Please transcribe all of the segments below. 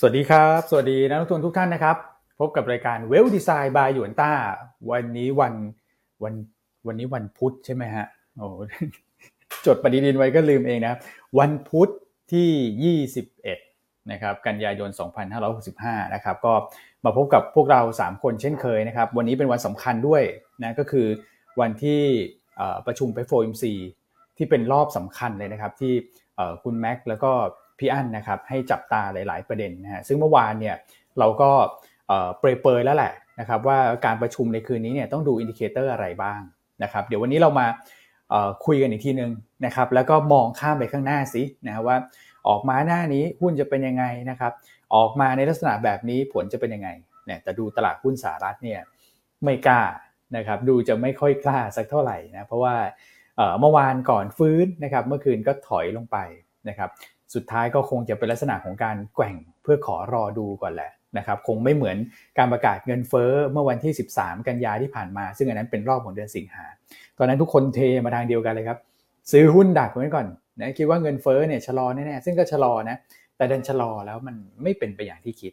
สวัสดีครับ สวัสดีนักลงทุนทุกท่านนะครับ พบกับรายการเวลดีไซน์บายหยวนต้า วันนี้วันวันวันนี้วันพุธใช่ไหมฮะโอ้จดปฏิทินไว้ก็ลืมเองนะครับวันพุธที่ 21 นะครับ กันยายน 2565 นะครับ ก็มาพบกับพวกเรา 3 คนเช่นเคยนะครับ วันนี้เป็นวันสำคัญด้วยนะก็คือวันที่ประชุมไปโฟมซีที่เป็นรอบสำคัญเลยนะครับ ที่คุณแม็กแล้วก็ พี่อั้นนะครับให้จับตาหลาย ๆ ประเด็นนะฮะซึ่งเมื่อวานเนี่ยเราก็เปรยๆแล้วแหละนะครับว่าการประชุมในคืนนี้เนี่ยต้องดู indicator อะไรบ้างนะครับเดี๋ยววันนี้เรามาคุยกันอีกทีนึงนะครับแล้วก็มองข้ามไปข้างหน้าสินะว่าออกมาหน้านี้หุ้นจะเป็นยังไงนะครับออกมาในลักษณะแบบนี้ผลจะเป็นยังไงเนี่ยแต่ดูตลาดหุ้นสหรัฐเนี่ยไม่กล้านะครับดูจะไม่ค่อยกล้าสักเท่าไหร่นะเพราะว่าเมื่อวานก่อนฟื้นนะครับเมื่อคืนก็ถอยลงไปนะครับ สุดท้ายก็คงจะเป็นลักษณะของการแกว่งเพื่อขอรอดูก่อนแหละนะครับคงไม่เหมือนการประกาศเงินเฟ้อเมื่อวันที่ 13 กันยาที่ผ่านมา ซึ่งอันนั้นเป็นรอบของเดือนสิงหา ตอนนั้นทุกคนเทมาทางเดียวกันเลยครับซื้อหุ้นดักไว้ก่อนนะคิดว่าเงินเฟ้อเนี่ยชะลอแน่ๆซึ่งก็ชะลอนะแต่ดันชะลอแล้วมันไม่เป็นไปอย่างที่คิด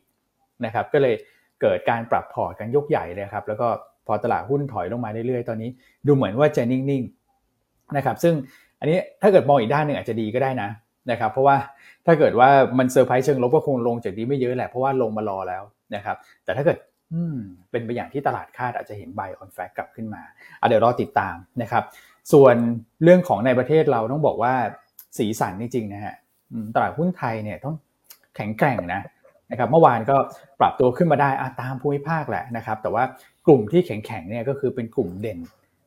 นะครับก็เลยเกิดการปรับพอร์ตกันยกใหญ่เลยครับแล้วก็พอตลาดหุ้นถอยลงมาเรื่อยๆ ตอนนี้ดูเหมือนว่าจะนิ่งๆนะครับซึ่งอันนี้ถ้าเกิดมองอีกด้านหนึ่งอาจจะดีก็ได้นะ นะครับเพราะว่าถ้าเกิดว่ามันเซอร์ไพรส์เชิงลบก็คงลงจากนี้ไม่เยอะแหละเพราะว่าลงมารอแล้วนะครับแต่ถ้าเกิดเป็นไปอย่างที่ตลาดคาดอาจจะเห็น buy on fact กลับขึ้นมาเดี๋ยวรอติดตามนะครับส่วนเรื่องของในประเทศเราต้องบอกว่าสีสันจริงๆนะฮะตลาดหุ้นไทยเนี่ยต้องแข็งแกร่งนะนะครับเมื่อวานก็ปรับตัวขึ้นมาได้ตามภูมิภาคแหละนะครับแต่ว่ากลุ่มที่แข็งๆเนี่ยก็คือเป็นกลุ่มเด่น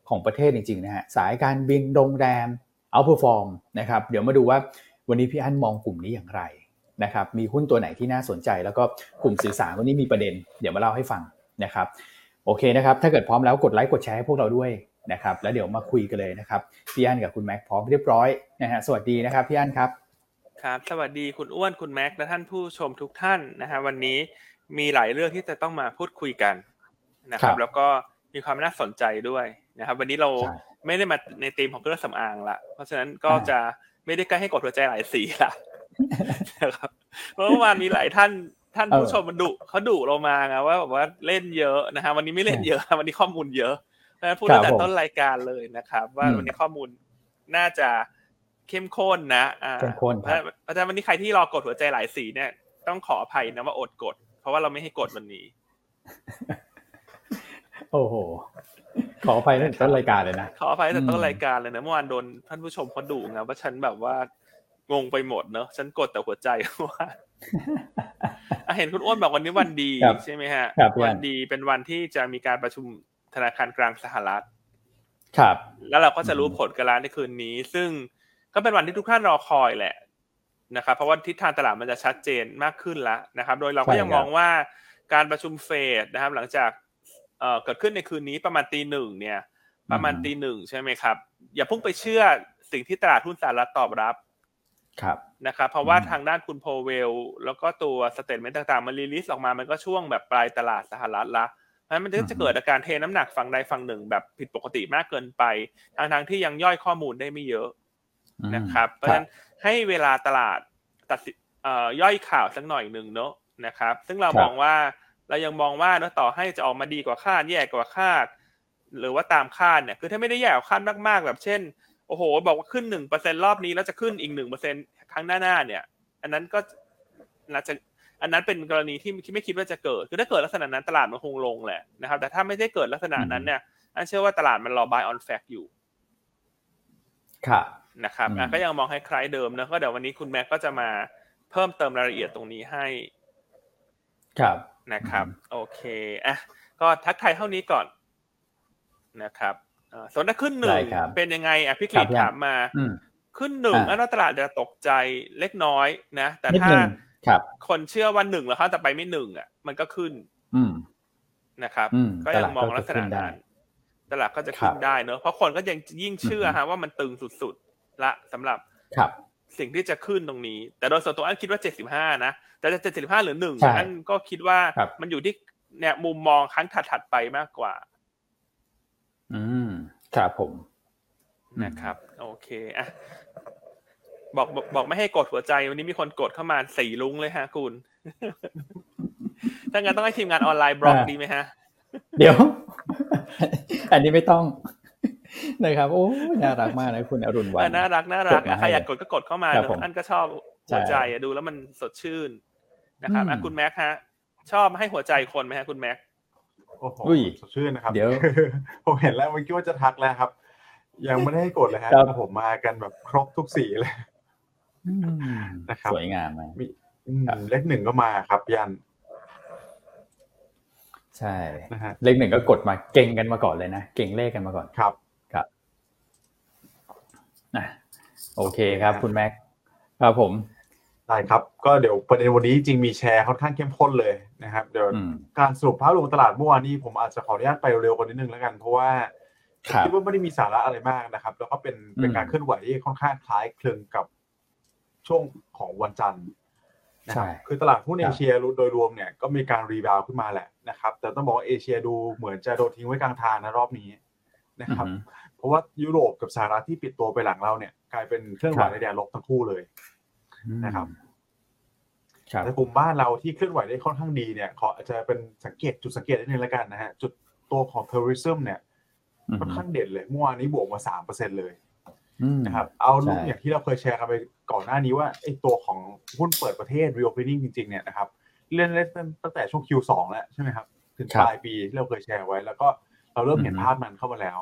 ของประเทศจริงๆนะฮะสายการบินโรงแรม outperform นะครับเดี๋ยวมาดูว่า วันนี้พี่อั้นมองกลุ่มนี้อย่างไรนะครับ มีหุ้นตัวไหนที่น่าสนใจ แล้วก็กลุ่มสื่อสารวันนี้มีประเด็น เดี๋ยวมาเล่าให้ฟังนะครับ โอเคนะครับ ถ้าเกิดพร้อมแล้วกดไลค์กดแชร์ให้พวกเราด้วยนะครับ แล้วเดี๋ยวมาคุยกันเลยนะครับ พี่อั้นกับคุณแม็กพร้อมเรียบร้อยนะฮะ สวัสดีนะครับพี่อั้นครับ ครับ สวัสดีคุณอ้วน คุณแม็ก และท่านผู้ชมทุกท่านนะฮะ วันนี้มีหลายเรื่องที่จะต้องมาพูดคุยกันนะครับ แล้วก็มีความน่าสนใจด้วยนะครับ วันนี้เราไม่ได้มาในธีมของเครื่องสำอางละ เพราะฉะนั้นก็จะ ไม่ได้ใกล้ให้กดหัวใจหลายสีละนะครับเมื่อวานมีหลายท่านท่านผู้ชมมันดุเขาดุเรามาไงว่าแบบว่าเล่นเยอะนะฮะวันนี้ไม่เล่นเยอะวันนี้ข้อมูลเยอะเพราะฉะนั้นพูดตั้งแต่ต้นรายการเลยนะครับ ว่าวันนี้ข้อมูลน่าจะเข้มข้นนะอ่าเข้มข้นอาจารย์วันนี้ใครที่รอกดหัวใจหลายสีเนี่ย ต้องขออภัยนะว่าอดกด เพราะว่าเราไม่ให้กดวันนี้ โอ้โห ขออภัยตั้งแต่ต้นรายการเลยนะขออภัยตั้งแต่ต้นรายการเลยนะเมื่อวานโดนท่านผู้ชมเขาดุไงว่าฉันแบบว่างงไปหมดเนอะฉันกดแต่หัวใจว่าเห็นคุณอ้วนบอกวันนี้วันดีใช่ไหมฮะวันดีเป็นวันที่จะมีการประชุมธนาคารกลางสหรัฐ ครับ แล้วเราก็จะรู้ผลกันแล้วในคืนนี้ ซึ่งก็เป็นวันที่ทุกท่านรอคอยแหละนะครับ เพราะว่าทิศทางตลาดมันจะชัดเจนมากขึ้นแล้วนะครับ โดยเราก็ยังมองว่าการประชุมเฟดนะครับ หลังจาก เอ่อเกิดขึ้นในคืนนี้ประมาณตีหนึ่งเนี่ย ประมาณตีหนึ่งใช่ไหมครับ อย่าเพิ่งไปเชื่อสิ่งที่ตลาดหุ้นสหรัฐตอบรับครับนะครับเพราะว่าทางด้านคุณโพเวล แล้วก็ตัว statement ต่างๆ มัน release ออกมามันก็ช่วงแบบปลายตลาดสหรัฐละเพราะมันจะเกิดอาการเทน้ำหนักฝั่งใดฝั่งหนึ่ง แบบผิดปกติมากเกินไปทางทางที่ยังย่อยข้อมูลได้ไม่เยอะนะครับ เพราะฉะนั้นให้เวลาตลาดตัดย่อยข่าวสักหน่อยหนึ่งเนาะนะครับ ซึ่งเรามองว่า เรายังมองว่าเนาะต่อให้จะออกมาดีกว่าคาดแย่กว่าคาด หรือว่าตามคาดเนี่ยคือถ้าไม่ได้แย่กว่าคาดมากๆ แบบเช่นโอ้โห บอกว่าขึ้นหนึ่งเปอร์เซ็นรอบนี้แล้วจะขึ้นอีกหนึ่งเปอร์เซ็นครั้งหน้าๆเนี่ย อันนั้นก็น่าจะอันนั้นเป็นกรณีที่ที่ไม่คิดว่าจะเกิด คือถ้าเกิดลักษณะนั้นตลาดมันคงลงแหละนะครับ แต่ถ้าไม่ได้เกิดลักษณะนั้นเนี่ยอันเชื่อว่าตลาดมันรอ buy on fact อยู่ครับนะครับก็ยังมองให้คล้ายเดิมนะก็เดี๋ยววันนี้คุณแม็กก็จะมาเพิ่มเติมรายละเอียดตรงนี้ให้ ครับ นะครับ โอเคอะก็ทักทายเท่านี้ก่อนนะครับสนถ้าขึ้นหนึ่งเป็นยังไงอะพี่กฤษถามมาขึ้นหนึ่งแล้วตลาดจะตกใจเล็กน้อยนะ แต่ถ้าคนเชื่อว่าหนึ่งแล้วเขาจะไปไม่หนึ่งอะ มันก็ขึ้นนะครับ ก็ยังมองลักษณะนั้นตลาดก็จะขึ้นได้เนอะเพราะคนก็ยังยิ่งเชื่อฮะว่ามันตึงสุดๆละสำหรับครับ สิ่งที่จะขึ้นตรงนี้ แต่โดยส่วนตัวอันคิดว่าเจ็ดสิบห้านะ แต่จะเจ็ดสิบห้าหรือหนึ่งอันก็คิดว่ามันอยู่ที่เนี่ยมุมมองครั้งถัดๆไปมากกว่า อืมครับผมนะครับ โอเคอะบอกบอกบอกไม่ให้กดหัวใจ วันนี้มีคนกดเข้ามาสี่ลุงเลยฮะคุณ ถ้างั้นต้องให้ทีมงานออนไลน์บล็อกอ่าดีไหมฮะ เดี๋ยว อันนี้ไม่ต้อง นะครับโอ้ยน่ารักมากนะคุณอรุณวัเอนอน่ารักน่ารักกดมาอะใครอยากกดก็กดเข้ามาครับเนผมอะอันก็ชอบใช่หัวใจอะดูแล้วมันสดชื่นนะครับอะอืมคุณแม็กฮะ ชอบให้หัวใจคนไหมฮะคุณแม็กโอ้โหอุ้ยสดชื่นนะครับเดี๋ยวผมเห็นแล้วเมื่อกี้ว่าจะทักแล้วครับ ยังไม่ได้ให้กดเลยฮะครับโอ้โหมากันแบบครบทุกสีเลยอืมนะครับสวยงามไหมอืมครับเลขหนึ่งก็มาครับยันใช่นะฮะเลขหนึ่งก็กดมาเก่งกันมาก่อนเลยนะเก่งเลขกันมาก่อนครับ นะโอเคครับ คุณแม็กครับผมได้ครับ ก็เดี๋ยวประเด็นวันนี้จริงมีแชร์ค่อนข้างเข้มข้นเลยนะครับเดี๋ยวอืมการสรุปภาพรวมตลาดเมื่อวานนี้ผมอาจจะขออนุญาตไปเร็วกว่านิดนึงแล้วกัน เพราะว่าครับคิดว่าไม่ได้มีสาระอะไรมากนะครับ แล้วก็เป็นเป็นอืมการเคลื่อนไหวที่ค่อนข้างคล้ายคลึงกับช่วงของวันจันทร์นะครับใช่คือตลาดหุ้นครับเอเชียโดยรวมเนี่ยก็มีการ rebound ขึ้นมาแหละนะครับ แต่ต้องบอกว่าเอเชียดูเหมือนจะโดนทิ้งไว้กลางทางนะรอบนี้นะครับอือฮึ เพราะว่ายุโรปกับสหรัฐที่ปิดตัวไปหลังเราเนี่ย กลายเป็นเคลื่อนไหวครับในแดนลบทั้งคู่เลยนะครับครับแต่กลุ่มบ้านเราที่เคลื่อนไหวได้ค่อนข้างดีเนี่ยขออาจจะเป็นสังเกตจุดสังเกตนิดนึงแล้วกันนะฮะจุดตัวของ tourism เนี่ยอืมค่อนข้างเด่นเลยเมื่อวานนี้บวกมาสามเปอร์เซ็นเลยอืมนะครับเอาลุกใช่อย่างที่เราเคยแชร์กันไปก่อนหน้านี้ว่าไอ้ตัวของหุ้นเปิดประเทศ reopening จริงๆเนี่ยนะครับเล่นเล่นตั้งแต่ช่วง Q2 แล้วใช่ไหมครับ ถึงครับปลายปีที่เราเคยแชร์ไว้ แล้วก็เราเริ่มเห็นอือฮึภาพมันเข้ามาแล้ว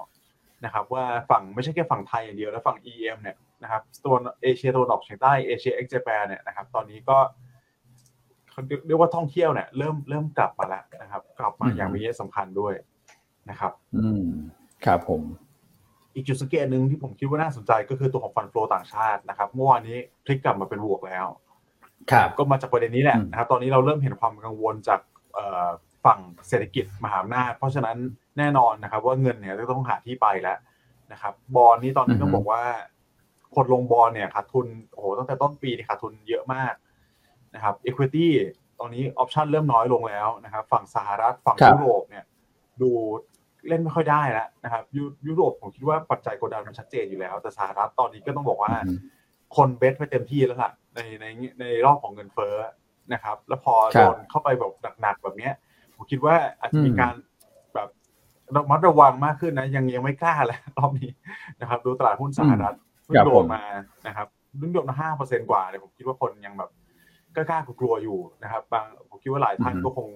นะครับว่าฝั่งไม่ใช่แค่ฝั่งไทยอย่างเดียวแล้วฝั่ง EM เนี่ยนะครับตัวเอเชียตะวันออกเฉียงใต้เอเชียเอ็กเจแปนเนี่ยนะครับตอนนี้ก็เขาเรียกว่าท่องเที่ยวเนี่ยเริ่มเริ่มกลับมาแล้วนะครับ กลับมาอย่างมีนัยสำคัญด้วยนะครับ อืมครับผม อีกจุดสังเกตหนึ่งที่ผมคิดว่าน่าสนใจก็คือตัวของฟันโฟต่างชาตินะครับเมื่อวานนี้พลิกกลับมาเป็นบวกแล้ว ครับ ก็มาจากประเด็นนี้แหละอืมนะครับ ตอนนี้เราเริ่มเห็นความกังวลจากเอ่อ ฝั่งเศรษฐกิจมหาอำนาจ เพราะฉะนั้นแน่นอนนะครับ ว่าเงินเนี่ยจะต้องหาที่ไปแล้วนะครับ บอลนี้ตอนนี้ต้องบอกว่า คนลงบอลเนี่ยขาดทุนโอ้โหตั้งแต่ต้นปีเนี่ยขาดทุนเยอะมากนะครับ equity ตอนนี้ออปชันเริ่มน้อยลงแล้วนะครับ ฝั่งสหรัฐฝั่งครับยุโรปเนี่ย ดูเล่นไม่ค่อยได้แล้วนะครับยุยุโรปผมคิดว่าปัจจัยกดดันมันชัดเจนอยู่แล้ว แต่สหรัฐตอนนี้ก็ต้องบอกว่าอืมคนเบสไปเต็มที่แล้วล่ะในในในรอบของเงินเฟ้อนะครับ แล้วพอครัโดบนเข้าไปแบบหนักๆแบบเนี้ย ผมคิดว่าอาจจะมีอืมการแบบระมัดระวังมากขึ้นนะ ยังยังไม่กล้าแล้วรอบนี้นะครับ ดูตลาดหุ้นสหรัฐเพิ่งครับโดผนมมานะครับเพิ่งโดนมาห้าเปอร์เซ็นกว่าเลยผมคิดว่าคนยังแบบกล้าๆกลัวๆอยู่นะครับ บางผมคิดว่าหลายท่านอืมก็คง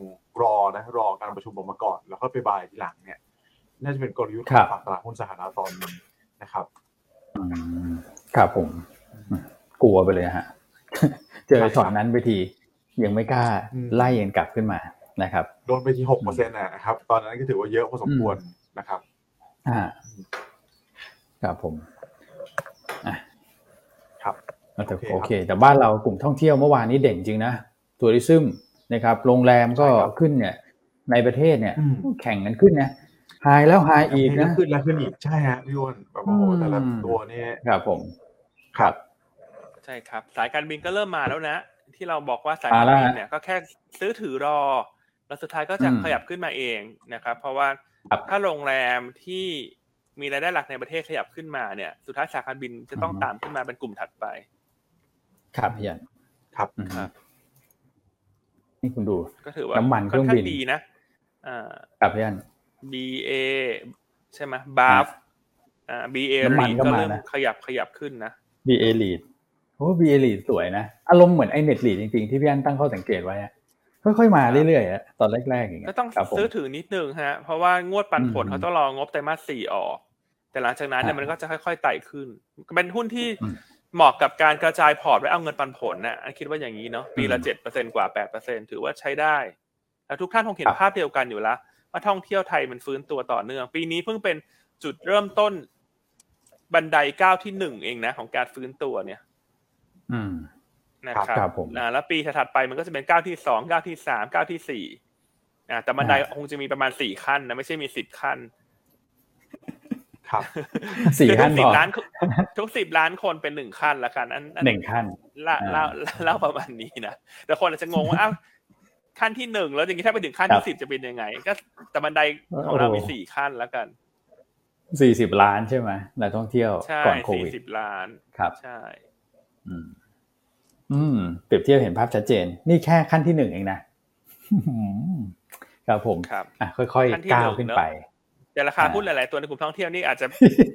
รอนะรอการประชุมออกมาก่อน แล้วก็ไปบายทีหลังเนี่ย น่าจะเป็นกลยุทธ์ขครัองบฝั่งตลาดหุ้นสหรัฐตอนนี้นะครับอืมครับผม กลัวไปเลยฮะ เจอช็อตนั้นไปที ยังไม่กล้าอืมไล่ยันกลับขึ้นมา นะครับโดนไปที่หกเปอร์เซ็นต์นะครับ ตอนนั้นก็ถือว่าเยอะพอสมควรนะครับอ่าครับผมอะครับแต่โอเคครับโอเค แต่บ้านเรากลุ่มท่องเที่ยวเมื่อวานนี้เด่นจริงนะทัวริซึมนะครับ โรงแรมก็ใช่ครับขึ้นเนี่ย ในประเทศเนี่ยอืมแข่งกันขึ้นนะไฮแล้วไฮอีกแล้นะวขึ้นแล้วขึ้นอีกใช่ฮะพี่อ้วนแบบโอ้โหอืมแต่ละตัวนี่ครับผมครับใช่ครับ สายการบินก็เริ่มมาแล้วนะ ที่เราบอกว่าสายมาการแล้วบินฮะเนี่ยก็แค่ซื้อถือรอ แล้วสุดท้ายก็จะอืมขยับขึ้นมาเองนะครับ เพราะว่าครับถ้าโรงแรมที่มีรายได้หลักในประเทศขยับขึ้นมาเนี่ย สุดท้ายสายการบินจะต้องอืมตามขึ้นมาเป็นกลุ่มถัดไป ครับพี่ยันครับอืมครับ นี่คุณดู ก็ถือว่าน้ำมันเคค่รื่ออนงข้าบิงนดีนะอ่าครับพี่ยัน BA ใช่ไหมบาฟอ่า BA น้ำมันรีก็ก็มาเริ่มนะขยับขยับขึ้นนะ BA Lead โอ้ BA Lead สวยนะ อารมณ์เหมือนไอเน็ตลีดจริงๆ ที่พี่อันตั้งข้อสังเกตไว้อะ ค่อยๆมาเรื่อยๆอะตอนแรกๆอย่างเงี้ยก็ต้องครับผมซื้อถือนิดนึงฮะเพราะว่างวดปันผลอืมเขาต้องรองบไตรมาสสี่ออก แต่หลังจากนั้นเนี่ยอ่ามัมันก็จะค่อยๆไต่ขึ้น เป็นหุ้นที่อืมเหมาะกับการกระจายพอร์ตไว้เอาเงินปันผลนะอันคิดว่าอย่างนี้เนาะปีละอืมเจ็ดเปอร์เซ็นกว่าแปดเปอร์เซ็นถือว่าใช้ได้ แล้วทุกท่านคงเห็นครับภาพเดียวกันอยู่แล้วว่าท่องเที่ยวไทยมันฟื้นตัวต่อเนื่อง ปีนี้เพิ่งเป็นจุดเริ่มต้นบันไดก้าวที่หนึ่งเองนะ ของการฟื้นตัวเนี่ย อืม นะครับครับผมอ่าแล้วปีถัดๆไปมันก็จะเป็นก้าวที่สองก้าวที่สามก้าวที่สี่อ่าแต่บันไดอ่าคงจะมีประมาณสี่ขั้นนะไม่ใช่มีสิบขั้น ครับสี่คือขั้ทุนกสิพบอล้านทุกสิบล้านคนเป็นหนึ่งขั้นละกันอันอัหนึ่งขั้นเล่าอ่าเล่าเล่าประมาณนี้นะแต่คนอาจจะงงว่าอ้าวขั้นที่หนึ่งแล้วอย่างนี้ถ้าไปถึงขั้นครัที่บสิบจะเป็นยังไง ก็แต่บันไดของเราโอ้โหมีสี่ขั้นแล้วกันสี่สิบล้านใช่ไหมนักท่องเที่ยวใช่ก่อนโคสี่วิดสิบล้านครับใช่ อืม อืมเปรียบเทียบเห็นภาพชัดเจน นี่แค่ขั้นที่หนึ่งเองนะครับผมครับอะค่อยขั้นที่ๆก้าวหนึ่งขึ้นเนอะไปแต่ราคาอ่าหุ้นหลายๆตัวในกลุ่มท่องเที่ยวนี่อาจจะ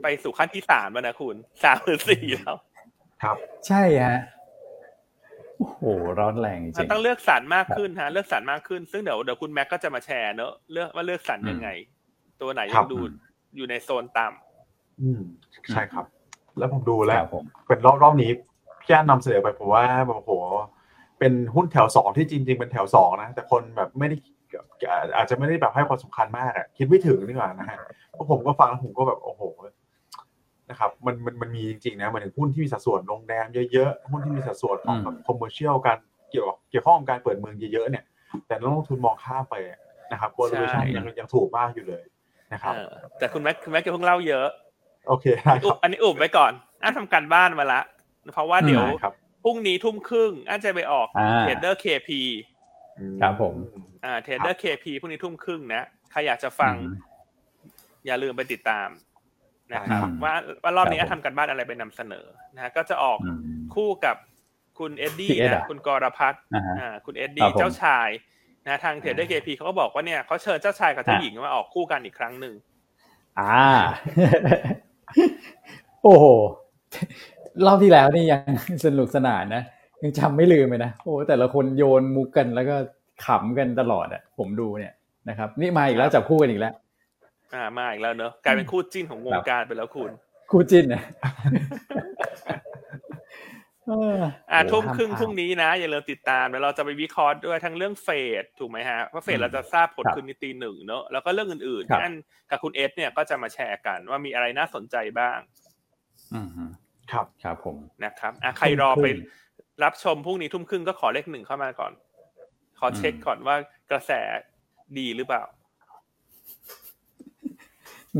ไปสู่ขั้นที่สามแล้วนะคุณสามหรือสี่แล้ว ครับ ใช่ฮะโอ้โหร้อนแรงจมันริงต้องเลือกสรรมากขึ้นฮะ เลือกสรรมากขึ้นซึ่งเดี๋ยวเดี๋ยวคุณแม็กก็จะมาแชร์เนอะเลือกว่าเลือกสรรยังไง ตัวไหนครัยังบดูอยู่ในโซนต่ำอืมใช่ครับ แล้วผมดูๆแล้ควรับผมเป็นรอบรอบนี้ พี่อันนำเสนอไปผมว่าแบบโอ้โหเป็นหุ้นแถวสองที่จริง ๆ เป็นแถวสองนะแต่คนแบบไม่ได้อาจจะไม่ได้แบบให้ความสำคัญมากอะคิดไม่ถึงนี่หว่านะฮะเพราะผมก็ฟังแล้วผมก็แบบโอ้โหนะครับมันมันมันมีจริงๆนะหมันถึงหุ้นที่มีสัดส่วนโรงแรมเยอะๆหุ้นที่มีสัดส่วนของแบบคอมเมอร์เชียลการเกี่ยวกับเกี่ยวข้องกับการเปิดเมืองเยอะๆเนี่ย แต่นักลงทุนมองข้ามไปนะครับ valuation ยังยังถูกมากอยู่เลยนะครับเออแต่คุณแม็กคุณแม็กจะเพิ่งเล่าเยอะ โอเคได้คอุรับบอันนี้อุบไว้ก่อนอั้นทำการบ้านมาละ เพราะว่าเดี๋ยวได้ครับพรุ่งนี้ทุ่มครึ่งอั้นจะไปออกอ่า Trader KP ครับผมอ่า Trader KP พรุ่งนี้ทุ่มครึ่งนะใครอยากจะฟังอืมอย่าลืมไปติดตามนะครับอืมว่าว่ารอบนี้ครับผมทำการบ้านอะไรไปนำเสนอนะฮะก็จะออกอืมคู่กับคุณเอ็ดดี้พี่เอ็ดนะอะคุณกรพัฒน์อ่าฮะอ่าคุณเอ็ดดี้ครับผมเจ้าชายนะทาง Trader KP เขาก็บอกว่าเนี่ยเขาเชิญเจ้าชายกับเจ้าอะหญิงมาออกคู่กันอีกครั้งหนึ่งอ่า โอ้โห รอบที่แล้วนี่ยังสนุกสนานนะยังจำไม่ลืมเลยนะโอ้แต่ละคนโยนมุกกันแล้วก็ขำกันตลอดอะ ผมดูเนี่ยนะครับ นี่มาอีกแล้วจับคู่กันอีกแล้ว อ่ามาอีกแล้วเนอะกลายเป็นคู่จิ้นของวงการไปแล้วคุณ คู่จิ้นนะเอออ่าโหทุ่มครึ่งห้าพรุ่งนี้นะอย่าลืมติดตามแล้วเราจะไปวิเคราะห์ด้วยทั้งเรื่องเฟดถูกไหมฮะเพราะเฟดเราจะทราบผลครับคืนนี้ตีหนึ่งเนอะแล้วก็เรื่องอื่นๆครับที่อั้นกับคุณเอสเนี่ยก็จะมาแชร์กันว่ามีอะไรน่าสนใจบ้าง อืมฮึ ครับครับผมนะครับอะใครรอไปรับชมพรุ่งนี้ทุ่มครึ่งก็ขอเลขหนึ่งเข้ามาก่อน ขอเช็คก่อนว่ากระแสดีหรือเปล่า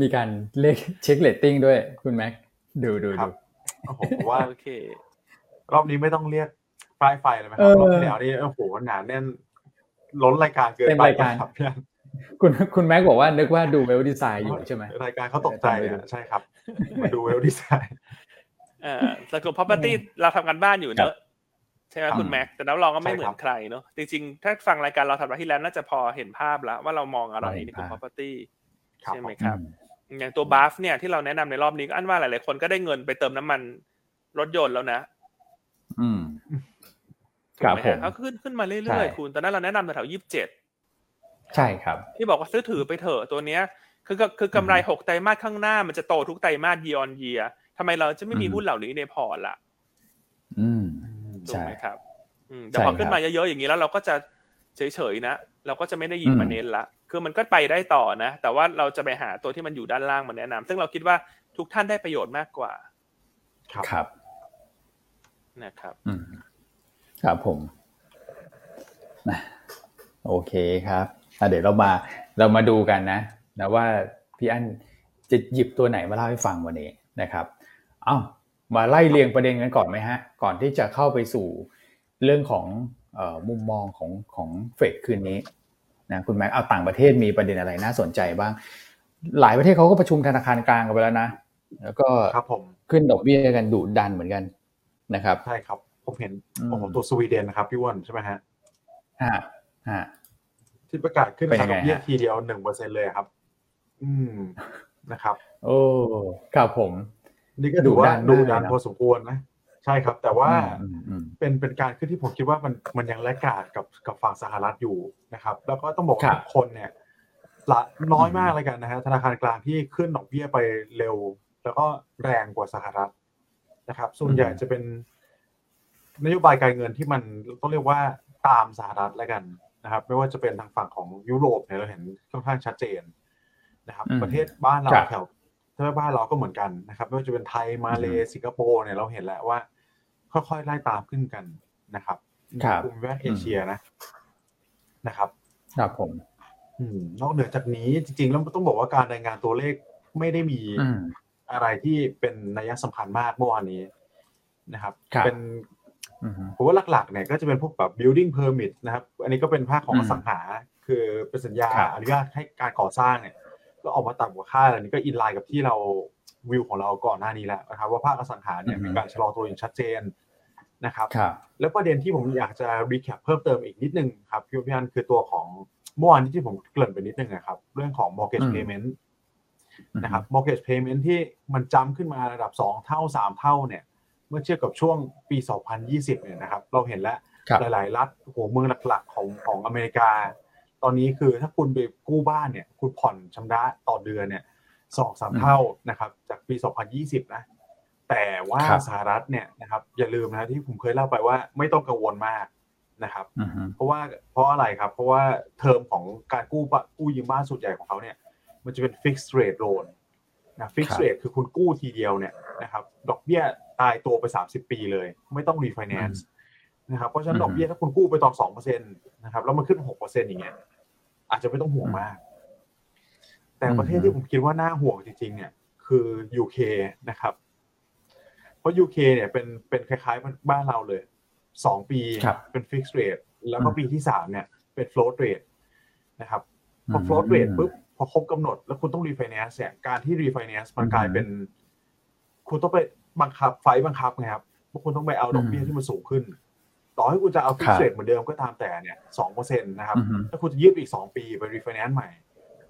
มีการเลขเช็คเรตติ้งด้วยคุณแม็กดูดูดูครับโอ้โหผมว่าโอเค รอบนี้ไม่ต้องเรียกป้ายไฟเลยไหมคเอรับอรอบที่แล้วนี่โอ้โหหนาแน่นล้นรายการเกินเต็มไปรายการครับพี่อันคุณคุณแม็กบอกว่านึกว่าดูเวลดีไซน์อยู่ใช่ไหมรายการเขาตกใจไม่ดูอะใช่ครับมาดูเวลดีไซน์เอ่อสกุล property เราทำกันบ้านอยู่เนอะใช่ไหมคุณอืมแม็กแต่แล้วเราก็ไม่ใช่เหมืคอรันบใครเนอะจริงๆ ถ้าฟังรายการเราทำมาที่แล้วน่าจะพอเห็นภาพแล้วว่าเรามองอะไรในกลุ่ม property ครับใช่ไหมผมครับอย่างตัวบัฟเนี่ยที่เราแนะนำในรอบนี้ก็อันว่าหลายๆคนก็ได้เงินไปเติมน้ำมันรถยนต์แล้วนะ อืมถูคกรับไหมผมฮะเขาขึ้นขึ้นมาเรื่ใช่อยๆคุณตอนนั้นเราแนะนำแถวยี่สิบเจ็ดใช่ครับ ที่บอกว่าซื้อถือไปเถอะตัวเนี้ย คือก็คือกำไรอืมหกไตรมาสข้างหน้ามันจะโตทุกไตรมาส year on year ทำไมเราจะไม่มีอืมหุ้นเหล่านี้ในพอร์ตล่ะ อืมถูกใช่ไหมครับอืมแต่ใช่พอขึ้นครับมาเยอะๆอย่างนี้แล้วเราก็จะเฉยๆนะเราก็จะไม่ได้หยิบมาอืมเน้นละคือมันก็ไปได้ต่อนะ แต่ว่าเราจะไปหาตัวที่มันอยู่ด้านล่างมาแนะนำซึ่งเราคิดว่าทุกท่านได้ประโยชน์มากกว่า ครับครับนะครับอืมครับผมนะโอเคครับอะเดี๋ยวเรามาเรามาดูกันนะนะว่าพี่อั้นจะหยิบตัวไหนมาเล่าให้ฟังวันนี้นะครับเอ้ามาไล่เรียงประเด็นกันก่อนไหมฮะ ก่อนที่จะเข้าไปสู่เรื่องของเออมุมมองของของเฟดคืนนี้นะคุณแม็กเอาต่างประเทศมีประเด็นอะไรน่าสนใจบ้าง หลายประเทศเขาก็ประชุมธนาคารกลางกันไปแล้วนะ แล้วก็ครับผมขึ้นดอกเบี้ยกันดุดันเหมือนกันนะครับใช่ครับ ผมเห็นอืมโอ้โหตัวสวีเดนนะครับพี่อ้วนใช่ไหมฮะฮะฮะที่ประกาศขึ้นเป็นยัค่างดไงอกเบี้ยฮะทีเดียวหนึ่งเปอร์เซ็นเลยครับ อืมนะครับ โอ้ครับผม นี่ก็ถือว่าดุดูดันมากเลยดันนะพอสมควรนะ ใช่ครับ แต่ว่าอืมอืมเป็นเป็นการขึ้นที่ผมคิดว่ามันมันยังแลกขาดกับกับฝั่งสหรัฐอยู่นะครับ แล้วก็ต้องบอกครัว่าบทุกคนเนี่ยละน้อยอืมมากเลยกันนะฮะธนาคารกลางที่ขึ้นดอกเบี้ยไปเร็ว แล้วก็แรงกว่าสหรัฐนะครับ ส่วนใหญ่จะเป็นนโยบายการเงินที่มันต้องเรียกว่าตามสหรัฐแล้วกันนะครับ ไม่ว่าจะเป็นทางฝั่งของยุโรปเนี่ยเราเห็นค่อนข้างชัดเจนนะครับอืมประเทศบ้านเราครับแถว ถ้าบ้านเราก็เหมือนกันนะครับไม่ว่าจะเป็นไทยมาเลอืมสิงคโปร์เนี่ยเราเห็นแล้วว่า ค่อยๆไล่ตามขึ้นกันนะครับครับกลุ่มแวกเอเชียนะนะครับ ครับผมอืมนอกเหนือจากนี้จริงๆ แล้วต้องบอกว่าการรายงานตัวเลขไม่ได้มีอืมอะไรที่เป็นนัยสำคัญมากเมื่อวานนี้นะครับครับเป็นอืมผมว่าหลักๆ เนี่ยก็จะเป็นพวกแบบ building permit นะครับ อันนี้ก็เป็นภาคของอือมสังหา คือเป็นสัญญาครับอนุญาตให้การก่อสร้างเนี่ย ก็ออกมาต่ำกว่าคาดอันนี้ก็อินไลน์กับที่เราวิวของเราก่อนหน้านี้แล้วนะครับว่าภาคอสังหาเนี่ยอือฮึมีการชะลอตัวอย่างชัดเจนนะครับครับแล้วประเด็นที่ผมอยากจะ recap เพิ่มเติมอีกนิดนึงครับพี่พี่อั้นคือตัวของเมื่อวานนี้ที่ผมเกริ่นไปนิดนึงนะครับเรื่องของ mortgage อืม payment นะครับ mortgage payment ที่มันจำขึ้นมาระดับ 2 เท่า 3 เท่าเนี่ยเมื่อเทียบกับช่วงปี 2020 เนี่ยนะครับ เราเห็นแล้วครับหลาย ๆ รัฐโอ้โหเมืองหลัก ๆ ของของอเมริกาต อนนี้คือถ้าคุณไปกู้บ้านเนี่ยคุณผ่อนชำระต่อเดือนเนี่ยสองสามอืมเท่านะครับ จากปี 2020 นะ แต่ว่าครับสหรัฐเนี่ยนะครับอย่าลืมนะที่ผมเคยเล่าไปว่าไม่ต้องกังวลมากนะครับอือฮึเพราะว่าเพราะอะไรครับ เพราะว่าเทอมของการกู้ปะกู้ยืมบ้านส่วนใหญ่ของเขาเนี่ย มันจะเป็น fixed rate loan นะ fixed rate คือคุณกู้ทีเดียวเนี่ยนะครับดอกเบี้ยตายตัวไป 30 ปีเลย ไม่ต้อง refinance นะครับเพราะฉะนั้นดอกเบี้ยถ้าคุณกู้ไปตอน2%นะครับแล้วมันขึ้น 6%อย่างเงี้ย อาจจะไม่ต้องห่วงมาก แต่ประเทศที่ผมคิดว่าน่าห่วงจริง ๆ เนี่ย คือ UK นะครับ เพราะ UK เนี่ยเป็นเป็นคล้ายๆบ้านเราเลยสองปีครับเป็น fixed rate แล้วก็อืมปีที่สามเนี่ย เป็น float rate นะครับพอ float rate ปุ๊บพอครบกำหนด แล้วคุณต้อง refinance เนี่ยการที่ refinance มันอืมกลายเป็น คุณต้องไปบังคับไฟล์บังคับไงครับเพราะคุณต้องไปเอาดอกเบี้ยอืมที่มันสูงขึ้น ต่อให้คุณจะเอาครั fixed บ rate เหมือนเดิมก็ตามแต่เนี่ยสองเปอร์เซ็นต์นะครับอือฮึถ้าคุณจะยืดอีกสองปีไป refinance ใหม่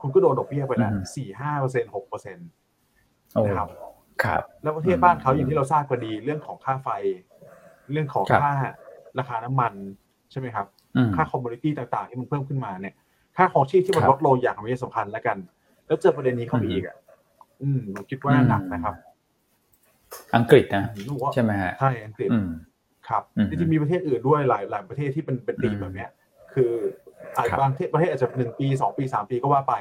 คุณก็โดนดอกเบี้ยไปแล้วอืมสี่ห้าเปอร์เซ็นต์หกเปอร์เซ็นต์โอ้นะครับครับ แล้วประเทศอืมบ้านเขาอย่างที่เราทราบกันดีเรื่องของค่าไฟ เรื่องของครับค่าราคาน้ำมันใช่ไหมครับอืมค่า commodity ต่างๆ ที่มันเพิ่มขึ้นมาเนี่ย ค่าครองชีพที่มันครับลดลงอย่างมีสำคัญแล้วกัน แล้วเจอประเด็นนี้เข้าไปอืมอีกอะอืมผมคิดว่าอืมหนักนะครับ อังกฤษนะรู้ว่าใช่ไหมฮะใช่อังกฤษอืม ครับอืมจริงๆมีประเทศอื่นด้วยหลายหลายประเทศที่เป็นเป็นตีมอืมแบบเนี้ยคืออาจครับบางประเทศประเทศอาจจะหนึ่งปีสองปีสามปีก็ว่าไป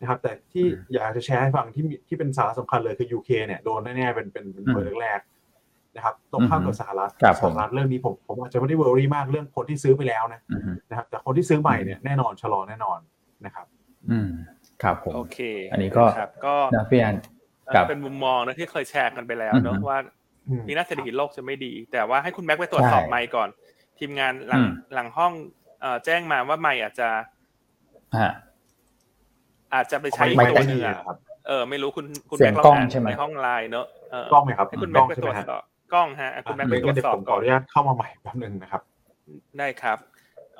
นะครับ แต่ที่อืมอยากจะแชร์ให้ฟังที่มีที่เป็นสาระสำคัญเลยคือ UK เนี่ยโดนแน่ๆเป็นเป็นเป็นอืมเบอร์แรกๆนะครับตรงข้ามกับอืมสหรัฐครับสผมหรัฐเรื่องนี้ผมผมอาจจะไม่ได้เวอรี่มากเรื่องคนที่ซื้อไปแล้วนะอืมนะครับ แต่คนที่ซื้อใหม่เนี่ยแน่นอนชะลอแน่นอนนะครับ อืมครับผมโอเค อันนี้ก็ครับก็นะพี่อันครับเป็นมุมมองนะที่เคยแชร์กันไปแล้วเนอะอือฮึว่าอืม ปีหน้าเศรษฐกิจโลกจะไม่ดี แต่ว่าให้คุณแม็กไปตรวจสอบใช่ไมค์ก่อน ทีมงานหลังอืมหลังห้องเอ่อแจ้งมาว่าไมค์อาจจะฮะอาจจะไปใช้อีกไมค์ตัวใกล้หนึ่งดีอะนะครับเออไม่รู้คุณคุณเสียแม็งกลกล้อองงอ่านใช่ไหมในห้องไลน์เนอะเออกล้องไหมครับให้คุณกแม็ล้กองไปใช่ตไหรมวจฮะสอบกล้องฮะอะคุณแม็กไปตรวจสอบผมขก่อออนนุญาตเข้ามาใหม่แป๊บหนึ่งนะครับ ได้ครับ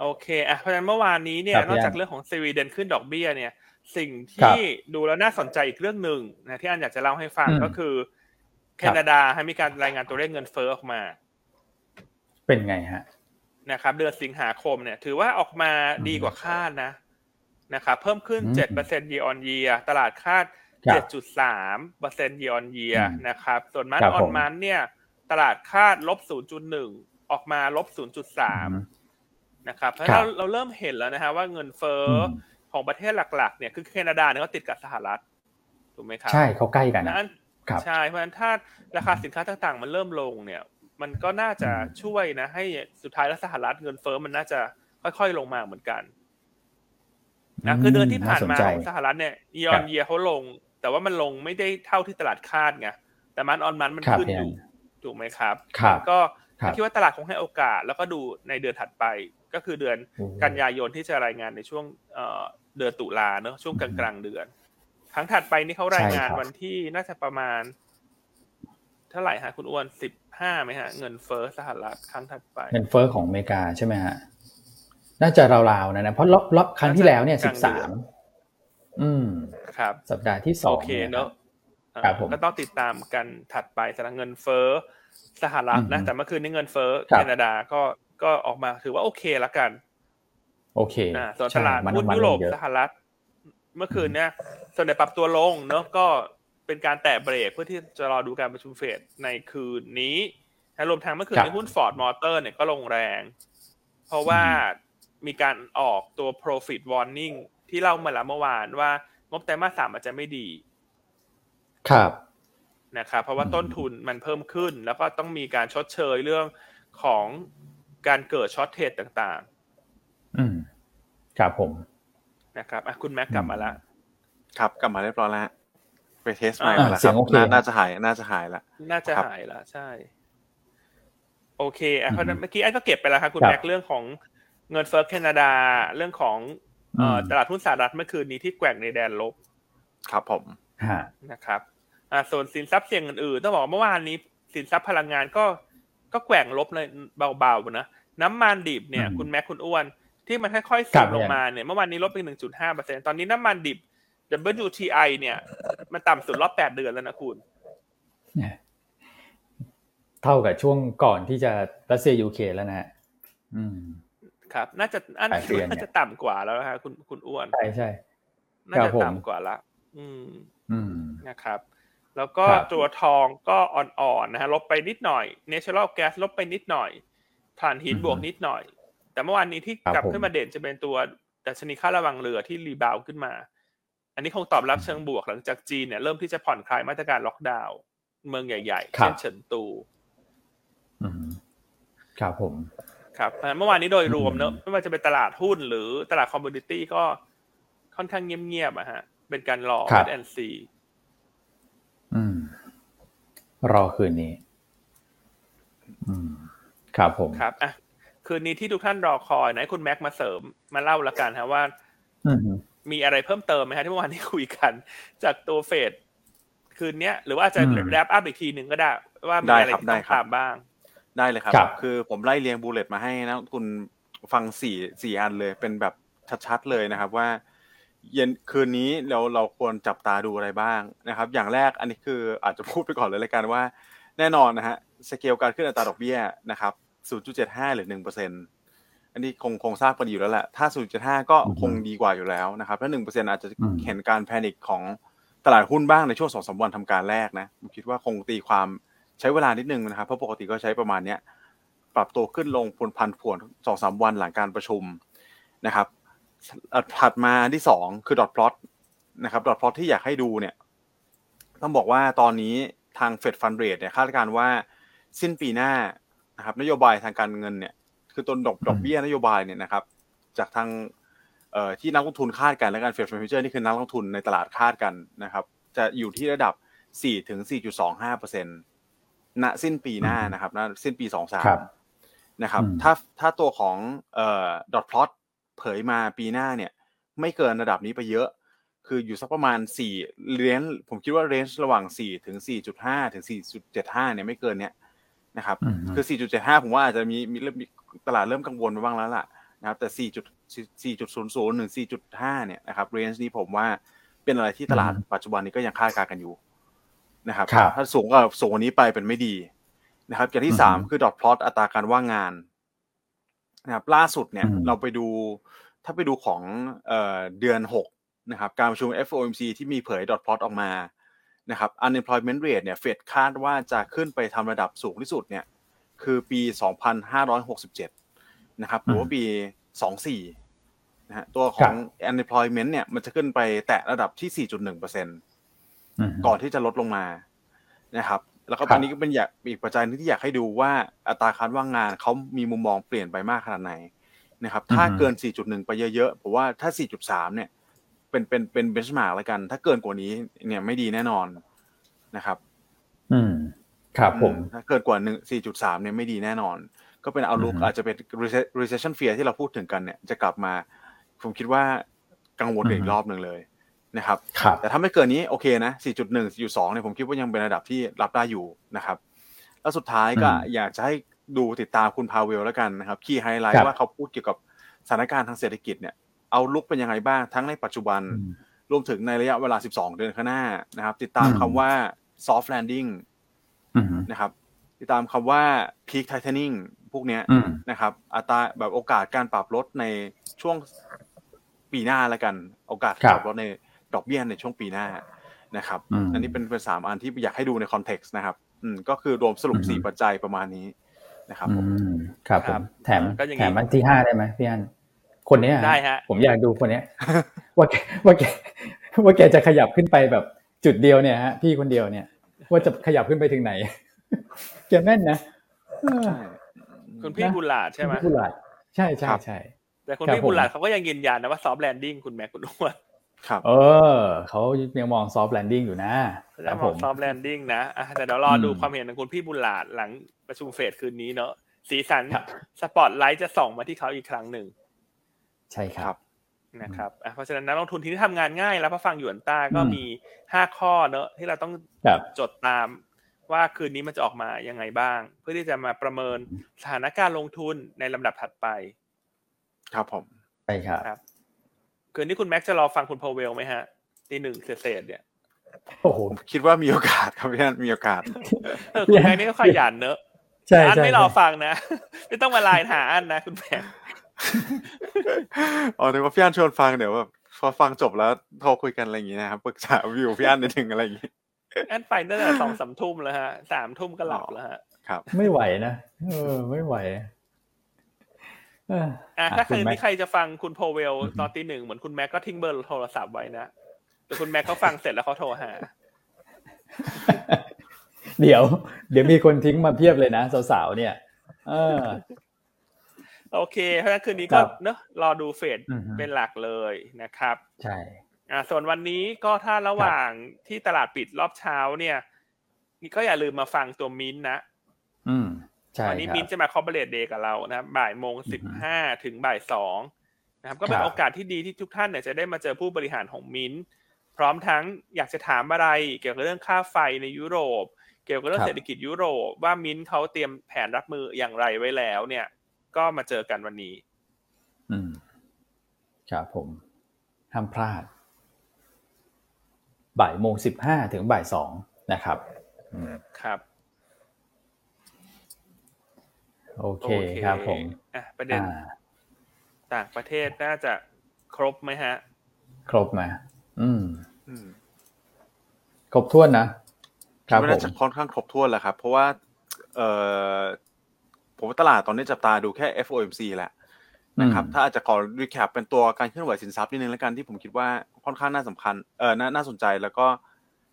โอเคอะเพราะฉะนั้นเมื่อวานนี้เนี่คยรับนอกจากพี่อันเรื่องของสวีเดนขึ้นดอกเบี้ยเนี่ย สิ่งครับที่ดูแล้วน่าสนใจอีกเรื่องหนึ่งนะที่อันอยากจะเล่าให้ฟังอืมก็คือค แครับนาดาให้มีการรายงานตัวเลขเงินเฟ้อออกมา เป็นไงฮะนะครับ เดือนสิงหาคมเนี่ย ถือว่าออกมาดีกว่าคาดนะนะครับเพิ่มขึ้นอืมเจ็ดเปอร์เซ็นต์ year on year ตลาดคาดครับเจ็ดจุดสามเปอร์เซ็นต์ year on year อืมนะครับ ส่วนมันครับออผนมมันเนี่ย ตลาดคาดลบศูนย์จุดหนึ่งออกมาลบศูนย์จุดสามอืมนะครับ เพราะครัเราบเราเริ่มเห็นแล้วนะฮะว่าเงินเฟ้ออือมของประเทศหลัก ๆ เนี่ย คือแคนาดาเนี่ยก็ติดกับสหรัฐ ถูกไหมครับ ใช่เขาใกล้กันดันะงนั้นครับ ใช่เพราะฉะนั้นถ้าราคาสินค้าต่างๆ มันเริ่มลงเนี่ย มันก็น่าจะอืมช่วยนะ ให้สุดท้ายแล้วสหรัฐเงินเฟ้อมันน่าจะค่อยๆลงมาเหมือนกันนะคือเดือนที่ผ่านมาสใจของสหรัฐเนี่ยยอครันบเยียเขาลง แต่ว่ามันลงไม่ได้เท่าที่ตลาดคาดไงแต่มันออนมันมันครับขึ้นพี่ออันยู่ถูกไหมครับครับก็ครับคิดว่าตลาดคงให้โอกาส แล้วก็ดูในเดือนถัดไป ก็คือเดือนโอ้กันยายนที่จะรายงานในช่วงเอ่อเดือนตุลาเนอะช่วงกอืลางมกลางๆเดือนค รั้งถัดไปนี่เขารายงานใช่ครับวันที่น่าจะประมาณ เท่าไหร่ฮะคุณอ้วนสิบห้าไหมฮะ เงินเฟ้อสหรัฐครั้งถัดไป เงินเฟ้อของอเมริกาใช่ไหมฮะ น่าจะราวๆนะนะเพราะรอบรอบครั้งที่แล้วเนี่ยกสิลางบเดืสาอนมอืมครับ สัปดาห์ที่สอโองเคเนี่ยเนอะครับผมก็ต้องติดตามกันถัดไปสำหรับเงินเฟ้อสหรัฐนะอืมแต่เมื่อคืนนี้เงินเฟ้อครับแคนาดาก็ก็ออกมาถือว่าโอเคละกัน โอเคอ่าส่วนใช่ตลาดมันหุ้นมันยุโรปลงเยอะสหรัฐ เมื่อคืนเนี่ยส่วนใหญ่ปรับตัวลงเนอะก็เป็นการแตะเบรกเพื่อที่จะรอดูการประชุมเฟดในคืนนี้นะรวมทั้งเมื่อคืนครับในหุ้นฟอร์ดมอเตอร์เนี่ยก็ลงแรง เพราะว่ามีการออกตัว profit warning ที่เล่ามาแล้วเมื่อวานว่างบไตรมาสสามอาจจะไม่ดี ครับนะครับเพราะว่าอืมต้นทุนมันเพิ่มขึ้น แล้วก็ต้องมีการชดเชยเรื่องของการเกิดช็อตเทรดต่างอืมครับผมๆ นะครับอะคุณแม็กกลับมาแล้วครับกลับมาเรียบร้อยแล้วฮะไปเทสไมอ่าค์มาแล้วเสีคยรังบโอเคน่าน่าจะหายน่าจะหายละน่าจะครับหายแล้วใช่ โอเคอะอือฮึเพราะฉะนั้นเมื่อกี้ไอ้ก็เก็บไปแล้วครับคุณครับแม็กเรื่องของเงินเฟ้อแคนาดาเรื่องของเอ่ออมตลาดหุ้นสหรัฐเมื่อคืนนี้ที่แกว่งในแดนลบ ครับผมฮะนะครับอ่าส่วนสินทรัพย์เสี่ยงอื่นๆต้องบอกว่าเมื่อวานนี้ สินทรัพย์พลังงานก็ก็แกว่งลบเลยเบาๆนะน้ำมันดิบเนี่ยอืมคุณแม็กคุณอ้วน ที่มันค่อยๆครัสูบงลงมาเนี่ยเมื่อวานนี้ลบไปหนึ่งจุดห้าเปอร์เซ็นตอนนี้น้ำมันดิบ WTI เนี่ย มันต่ำสุดรอบแปดเดือนแล้วนะคุณเนี่ยเท่ากับช่วงก่อนที่จะรัสเซียยูเครนแล้วนะฮะอืม ครับ น่าจะอันแปดเดือนเนี่ยน่าจะต่ำกว่าแล้วนะฮะคุณคุณอ้วนใช่ใช่น่าครัจะบผมต่ำกว่าละอืม อืมนะครับ แล้วก็ครับตัวทองก็อ่อนๆนะฮะลบไปนิดหน่อย natural gas ลบไปนิดหน่อยถ่านหินบวกนิดหน่อย แต่เมื่อวานนี้ที่ครับกลับผมขึ้นมาเด่นจะเป็นตัวดัชนีค่าระวังเรือที่ rebound ขึ้นมา อันนี้คงตอบรับเชิงบวกหลังจากจีนเนี่ยเริ่มที่จะผ่อนคลายมาตรการล็อกดาวน์เมืองใหญ่ๆครับเช่นเฉินตูอืมครับผม ครับอ่าเมื่อวานนี้โดยรวมเนอะอืมไม่ว่าจะเป็นตลาดหุ้นหรือตลาด commodity ก็ค่อนข้างเงียบๆอะฮะ เป็นการ wait ครับ and seeอืมรอคืนนี้ อืม ครับผม ครับ อะ คืนนี้ที่ทุกท่านรอคอยนะให้คุณแม็กมาเสริมมาเล่าละกันฮะว่าอืมมีอะไรเพิ่มเติมไหมฮะที่เมื่อวานที่คุยกัน จากตัวเฟดคืนเนี้ยหรือว่าอาจจะอืมแรปอัพอีกทีหนึ่งก็ได้ ว่ามีได้อะไรครับที่ได้ต้องครับตามบ้าง ได้เลยครับครับ คือผมไล่เรียงบูเลตมาให้นะคุณฟังสี่สี่อันเลยเป็นแบบชัดๆเลยนะครับว่า เย็นคืนนี้เราเราควรจับตาดูอะไรบ้างนะครับ อย่างแรกอันนี้คืออาจจะพูดไปก่อนเลยละกันว่า แน่นอนนะฮะสเกลการขึ้นอัตราดอกเบี้ยนะครับ 0.75 หรือ 1%อันนี้คงคงทราบกันอยู่แล้วแหละ ถ้า 0.5 ก็อือฮึคงดีกว่าอยู่แล้วนะครับถ้า1%อาจจะอืมเห็นการแพนิคของตลาดหุ้นบ้างในช่วงสองสามวันทำการแรกนะผมคิดว่าคงตีความใช้เวลานิดนึงนะครับ เพราะปกติก็ใช้ประมาณเนี้ยปรับตัวขึ้นลงพลพันผวนสองสามวันหลังการประชุมนะครับอะถัดมาอันที่สองคือดอทพลอตนะครับ dot plot ที่อยากให้ดูเนี่ย ต้องบอกว่าตอนนี้ทาง Fed Fund Rate เนี่ยคาดการณ์ว่าสิ้นปีหน้า นะครับนโยบายทางการเงินเนี่ย คือต้นดอกดอกเบี้ยนโยบายเนี่ยนะครับ จากทางเอ่อที่นักลงทุนคาดกันและการ Fed Fund Futures นี่คือนักลงทุนในตลาดคาดกันนะครับ จะอยู่ที่ระดับ4ถึง4.25เปอร์เซ็นต์ณสิ้นปีหน้านะครับณสิ้นปี 23ครับนะครับอืมถ้าถ้าตัวของเอ่อ dot plotเผยมาปีหน้าเนี่ย ไม่เกินระดับนี้ไปเยอะ คืออยู่สักประมาณ 4 เรนผมคิดว่าเรนจ์ระหว่าง 4 ถึง 4.5 ถึง 4.75 เนี่ยไม่เกินเนี้ย นะครับอืมคือ 4.75 ผมว่าอาจจะมีมีเริ่มมีตลาดเริ่มกังวลไปบ้างแล้วล่ะนะครับ แต่ 4.4.00ถึง4.5 เนี่ยนะครับเรนจ์นี้ผมว่าเป็นอะไรที่ตลาดอืมปัจจุบันนี้ก็ยังคาดการณ์กันอยู่นะครับครับ ถ้าสูงกว่าสูงกว่านี้ไปเป็นไม่ดีนะครับอย่างที่สามอืมคือดอทพลอตอัตราการว่างงานนะครับล่าสุดเนี่ยอืมเราไปดูถ้าไปดูของเอ่อเดือนหกนะครับการประชุม FOMC ที่มีเผยดอทพลอตออกมา นะครับ unemployment rate เนี่ยเฟดคาดว่าจะขึ้นไปทำระดับสูงที่สุดเนี่ยคือปี 2567 นะครับหรือว่าปี 24 นะฮะตัวขครัองบ unemployment เนี่ยมันจะขึ้นไปแตะระดับที่ 4.1%อืมก่อนที่จะลดลงมานะครับแล้วก็ครับอันนี้ก็เป็นอยากอีกปัจจัยหนึงที่อยากให้ดูว่าอัตราการว่างงานเขามีมุมมองเปลี่ยนไปมากขนาดไหนนะครับ ถ้าเกิน 4.1 ไปเยอะๆผมว่าถ้า 4.3 เนี่ย เป็นเป็นเป็นเบนช์มาร์กแล้วกัน ถ้าเกินกว่านี้เนี่ยไม่ดีแน่นอนนะครับ อืมครับผมอืถ้าเกินกว่าหนึ่งสี่จุดสามเนี่ยไม่ดีแน่นอน ก็เป็นเอาลุกอือฮึอาจจะเป็น rece- recession fear ที่เราพูดถึงกันเนี่ยจะกลับมา ผมคิดว่ากังวลอีอืกอฮึรอบหนึ่งเลยนะครับครับแต่ถ้าไม่เกินนี้โอเคนะ 4.1 4.2 เนี่ยผมคิดว่ายังเป็นระดับที่รับได้อยู่นะครับ แล้วสุดท้ายก็อืมอยากจะให้ดูติดตามคุณพาเวลแล้วกันนะครับคีย์ไฮไลครัท์บว่าเขาพูดเกี่ยวกับสถานการณ์ทางเศรษฐกิจเนี่ย เอาลุกเป็นยังไงบ้างทั้งในปัจจุบันอืมรวมถึงในระยะเวลา 12 เดือนข้างหน้านะครับ ติดตามอืมคำว่า soft landing อืมนะครับ ติดตามคำว่า peak tightening พวกเนี้ยอืมนะครับ อัตราแบบโอกาสการปรับลดในช่วงปีหน้าแล้วกัน โอกาสครับปรับลดในดอกเบี้ยในช่วงปีหน้านะครับอืมอันนี้เป็นเป็นสามอันที่อยากให้ดูในคอนเท็กซ์นะครับ อืมก็คือรวมสรุปอือฮึสี่ปัจจัยประมาณนี้นะครับผมอืมครับผครัมบแถมก็อย่างแถนี้มอันที่ห้าได้ไหมพี่อัน คนเนี้ยได้ฮะผมอยากดูคนเนี้ย ว่าแกว่าแกว่าแกจะขยับขึ้นไปแบบจุดเดียวเนี่ยฮะพี่คนเดียวเนี่ย ว่าจะขยับขึ้นไปถึงไหนแกแม่นนะเออใช่คุณพี่นะบุญหลาดใช่ไหมคุณผู้หลาดใช่ใช่ครับใช่แต่คุณครับพี่บุญหลาดผมเขาก็ยังยืนยันนะว่าซอฟต์แลนดิ้งคุณแม็กคุณอ้วนครับ เออเขายังมองซอฟต์แลนดิ้งอยู่นะเขาคจะรับมผองมซอฟต์แลนดิ้งนะอะแต่เดี๋ยวรอดูอืมความเห็นของคุณพี่บุญหลาดหลังประชุมเฟดคืนนี้เนอะสีสันครับสปอตไลท์จะส่องมาที่เขาอีกครั้งหนึ่ง ใช่คครัรับบนะครับอะเพราะฉะนั้นนักลงทุนที่ทำงานง่ายแล้วพอฟังหยวนต้าก็อืมมีห้าข้อเนอะที่เราต้องครับจดตาม ว่าคืนนี้มันจะออกมายังไงบ้าง เพื่อที่จะมาประเมินสถานการณ์ลงทุนในลำดับถัดไป ครับผมไปครับครับคืนนี้คุณแม็กซ์จะรอฟังคุณพาวเวลไหมฮะตีหนึ่งเศษๆเนี่ยโอ้โหผมคิดว่ามีโอกาสครับพี่อันมีโอกาสเออคุณแม็กซ์นี่ก็ขยันเนอะใช่อันใช่ไม่รอฟังนะ ไม่ต้องมาไลน์หาอันนะคุณแม็กซ์ อ๋อถึงว่าพี่อันชวนฟังเดี๋ยวแบบพอฟังจบแล้วโทรคุยกันอะไรอย่างงี้นะครับปรึกษาวิวพี่อันนิดนึงอะไรอย่างงี้อันไปตั้งแต่สองสามทุ่มแล้วฮะสามทุ่มก็หลับแล้วฮะครับ ไม่ไหวนะเออ ไม่ไหวเอออะอะถ้าคุคืณนแม็นี้กใครจะฟังคุณโพเวลตอนตีหนึ่งเหมือนคุณแม็กก็ทิ้งเบอร์โทรศัพท์ไว้นะแต่คุณแม็กเขาฟังเสร็จแล้วเขาโทรหา เดี๋ยว เดี๋ยวมีคนทิ้งมาเพียบเลยนะสาวๆเนี่ย เออ โอเค เพราะฉะนั้นคืนนี้ครัก็บเนอะรอดูเฟดอือฮึเป็นหลักเลยนะครับ ใช่อ่าส่วนวันนี้ก็ถ้าระหว่างที่ตลาดปิดรอบเช้าเนี่ยนี่ก็อย่าลืมมาฟังตัวมินท์นะ อืมใช่วันนี้ครับมินท์จะมาคอ p เ r เ t เดย์กับเรานะครับบ่ายโมงอืสิอบฮึห้าถึงบ่ายสองนะครับก็เป็คนรับโอกาสที่ดีที่ทุกท่านเนี่ยจะได้มาเจอผู้บริหารของมินท์พร้อมทั้งอยากจะถามอะไร เกี่ยวกับเรื่องค่าไฟในยุโรป เกี่ยวกับเรื่องเศรษฐกิจยุโรปว่ามินท์เขาเตรียมแผนรับมืออย่างไรไว้แล้วเนี่ย ก็มาเจอกันวันนี้ อืมครับผมห้ามพลาด บ่ายโมงสิบห้าถึงบ่ายสองนะครับอืมครับโอเคครับผมอะประเด็นอ่าต่างประเทศน่าจะครบไหมฮะ ครบไหมอืมอืมครบถ้วนนะคคิรัดบว่าผน่ามจะค่อนข้างครบถ้วนแหละครับ เพราะว่า เอ่อ ผมว่าตลาดตอนนี้จับตาดูแค่ FOMC แหละนะครับอืมถ้าอาจจะขอ recap เป็นตัวการเคลื่อนไหวสินทรัพย์นิดนึงแล้วกันที่ผมคิดว่าค่อนข้างน่าสำคัญเออน่าน่าสนใจแล้วก็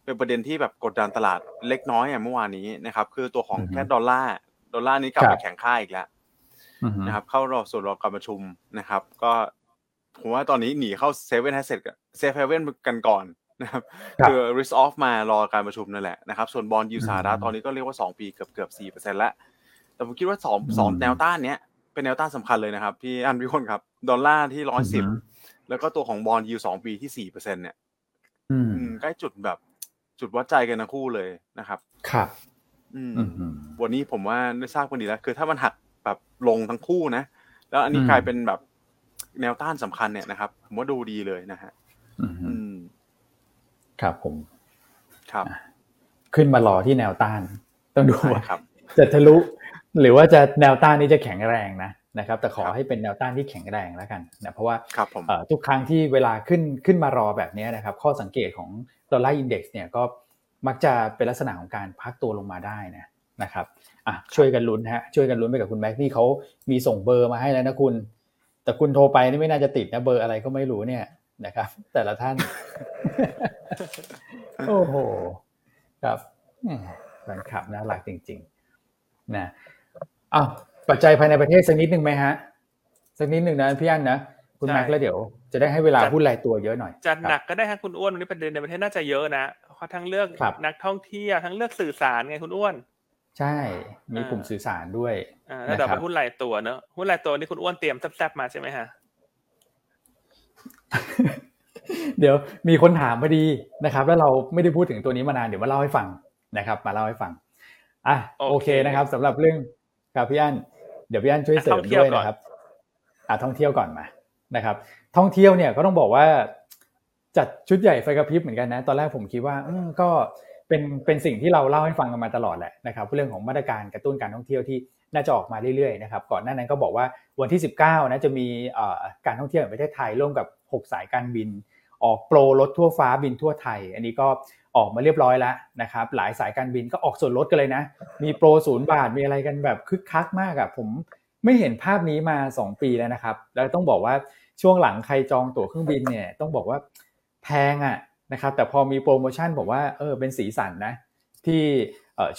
เป็นประเด็นที่แบบกดดันตลาดเล็กน้อยอะเมื่อวานนี้นะครับ คือตัวของอือฮึแค่ดอลลาร์ดอลลาร์นี้กลับไปครับแข็งค่าอีกแล้วอือฮึนะครับ เข้ารอส่วนรอการประชุมนะครับ ก็ผมว่าตอนนี้หนีเข้า safe haven asset safe haven กันก่อนนะครับครับคือ risk off มารอการประชุมนั่นแหละนะครับ ส่วน bond yield อืมสหรัฐตอนนี้ก็เรียกว่า 2 ปีเกือบเกือบสี่เปอร์เซ็นแล้ว แต่ผมคิดว่าสองอืมสองแนวต้านเนี้ยเป็นแนวต้านสำคัญเลยนะครับพี่อันพี่คนครับ ดอลลาร์ที่ร้อยสิบอือฮึแล้วก็ตัวของ bond yield สองปีที่สี่เปอร์เซ็นเนี่ยอืมอืมใกล้จุดแบบจุดวัดใจกันทั้งคู่เลยนะครับ ครับอืมอืมอืมวันนี้ผมว่าได้ทราบกันดีแล้ว คือถ้ามันหักแบบลงทั้งคู่นะ แล้วอันนี้อืมกลายเป็นแบบแนวต้านสำคัญเนี่ยนะครับ ผมว่าดูดีเลยนะฮะอืมอืมครับผม ครับ ขึ้นมารอที่แนวต้าน ต้องดูใช่ว่าครับจะทะลุ หรือว่าจะแนวต้านนี้จะแข็งแรงนะนะครับ แต่ขอครับให้เป็นแนวต้านที่แข็งแรงแล้วกันนะเพราะว่าครับผมเอ่อทุกครั้งที่เวลาขึ้นขึ้นมารอแบบนี้นะครับ ข้อสังเกตของดอลลาร์อินเด็กซ์เนี่ยก็มักจะเป็นลักษณะของการพักตัวลงมาได้นะนะครับอะช่วยกันลุ้นฮะช่วยกันลุ้นไปกับคุณแม็กนี่เขามีส่งเบอร์มาให้แล้วนะคุณ แต่คุณโทรไปนี่ไม่น่าจะติดนะเบอร์อะไรก็ไม่รู้เนี่ยนะครับ แต่ละท่าน โอ้โห ครับแหมแฟนคลับน่ารักจริง ๆ นะ อ้าวปัจจัยภายในประเทศสักนิดหนึ่งไหมฮะสักนิดหนึ่งนะพี่อันนะคุณใช่แม็กซ์แล้วเดี๋ยวจะได้ให้เวลาจัดหุ้นรายตัวเยอะหน่อยจัดครับหนักก็ได้ฮะคุณอ้วนวันนี้ประเด็นในประเทศน่าจะเยอะนะเพราะทั้งเลือกครับนักท่องเที่ยวทั้งเลือกสื่อสารไงคุณอ้วน ใช่ มีอ่ากลุ่มสื่อสารด้วยอ่าแล้วเดี๋ยวนะครับไปหุ้นรายตัวเนอะหุ้นรายตัวนี่คุณอ้วนเตรียมแซ่บๆมาใช่ไหมฮะเดี๋ยวมีคนถามพอดีนะครับ แล้วเราไม่ได้พูดถึงตัวนี้มานานเดี๋ยวมาเล่าให้ฟังนะครับ มาเล่าให้ฟังอะโอเคโอเคนะครับสำหรับเรื่อง ครับพี่อันเดี๋ยวพี่อันช่วยเสริท่มองเที่ยด้ววยก่อนนะครับอะท่องเที่ยวก่อนมานะครับ ท่องเที่ยวเนี่ยก็ต้องบอกว่าจัดชุดใหญ่ไฟกระพริบเหมือนกันนะตอนแรกผมคิดว่าอืมก็เป็นเป็นสิ่งที่เราเล่าให้ฟังกันมาตลอดแหละนะครับเรื่องของมาตรการกระตุ้นการท่องเที่ยวที่น่าจะออกมาเรื่อยๆนะครับก่อนหน้านั้นก็บอกว่าวันที่ 19นะจะมีเอ่อการท่องเที่ยวแห่งประเทศไทยร่วมกับ 6 สายการบิน ออกโปรลดทั่วฟ้าบินทั่วไทย อันนี้ก็ออกมาเรียบร้อยแล้วนะครับหลายสายการบินก็ออกส่วนลดกันเลยนะ มีโปรศูนย์บาทมีอะไรกันแบบคึกคักมากอะผมไม่เห็นภาพนี้มา 2 ปีแล้วนะครับ แล้วต้องบอกว่าช่วงหลังใครจองตั๋วเครื่องบินเนี่ยต้องบอกว่าแพงอะนะครับแต่พอมีโปรโมชั่นบอกว่าเออเป็นสีสันนะที่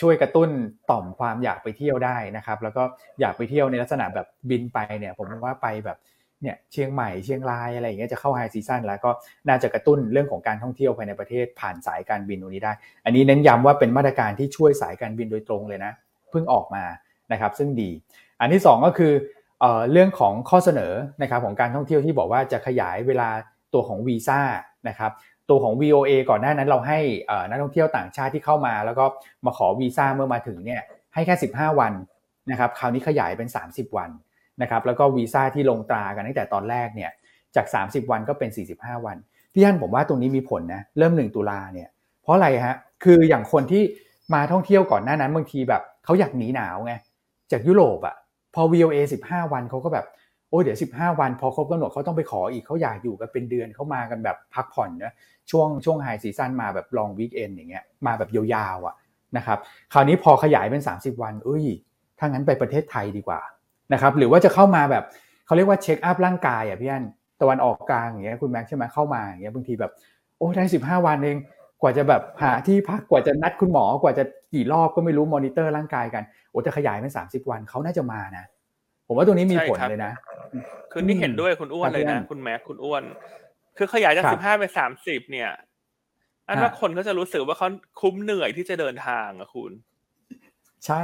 ช่วยกระตุ้นต่อมความอยากไปเที่ยวได้นะครับ แล้วก็อยากไปเที่ยวในลักษณะแบบบินไปเนี่ยผมว่าไปแบบ เนี่ยเชียงใหม่เชียงรายอะไรอย่างเงี้ยจะเข้าไฮซีซั่นแล้วก็น่าจะกระตุ้นเรื่องของการท่องเที่ยวภายในประเทศผ่านสายการบินตรงนี้ได้ อันนี้เน้นย้ำว่าเป็นมาตรการที่ช่วยสายการบินโดยตรงเลยนะเพิ่งออกมานะครับซึ่งดี อันที่สองก็คือเออเรื่องของข้อเสนอนะครับของการท่องเที่ยวที่บอกว่าจะขยายเวลาตัวของวีซ่านะครับตัวของ VOA ก่อนหน้านั้นเราให้นักท่องเที่ยวต่างชาติที่เข้ามา แล้วก็มาขอวีซ่าเมื่อมาถึงเนี่ยให้แค่ 15 วันนะครับคราวนี้ขยายเป็น 30 วัน นะครับแล้วก็วีซ่าที่ลงตรากันตั้งแต่ตอนแรกเนี่ยจาก 30 วันก็เป็น 45 วันพี่ฮันผมว่าตรงนี้มีผลนะเริ่ม 1 ตุลาเนี่ยเพราะอะไรฮะคืออย่างคนที่มาท่องเที่ยวก่อนหน้านั้นบางทีแบบเขาอยากหนีหนาวไงจากยุโรปอะพอ VOA 15 วันเขาก็แบบโอ้เดี๋ยว 15 วัน พอครบกำหนดเขาต้องไปขออีกเขาอยากอยู่กันเป็นเดือนเขามากันแบบพักผ่อนนะช่วงช่วง high season มาแบบ long weekend อย่างเงี้ยมาแบบยาวๆอะนะครับคราวนี้พอขยายเป็น 30 วันเอ้ยถ้างั้นไปประเทศไทยดีกว่า นะครับหรือว่าจะเข้ามาแบบเขาเรียกว่า check up ร่างกายอะพี่อันตะวันออกกลางอย่างเงี้ยคุณแม็กใช่ไหมเข้ามาอย่างเงี้ยบางทีแบบโอ้ได้15วันเองกว่าจะแบบหาที่พักกว่าจะนัดคุณหมอกว่าจะกี่รอบก็ไม่รู้มอนิเตอร์ร่างกายกันโอ้จะขยายเป็น30วันเขาน่าจะมานะ ผมว่าตรงนี้มีผลเลยนะ คือนี่เห็นด้วยคุณอ้วนเลยนะ คุณแม็กคุณอ้วน คือขยายจากสิบห้าไปสามสิบเนี่ย อันว่าคนก็จะรู้สึกว่าเขาคุ้มเหนื่อยที่จะเดินทางอะคุณ ใช่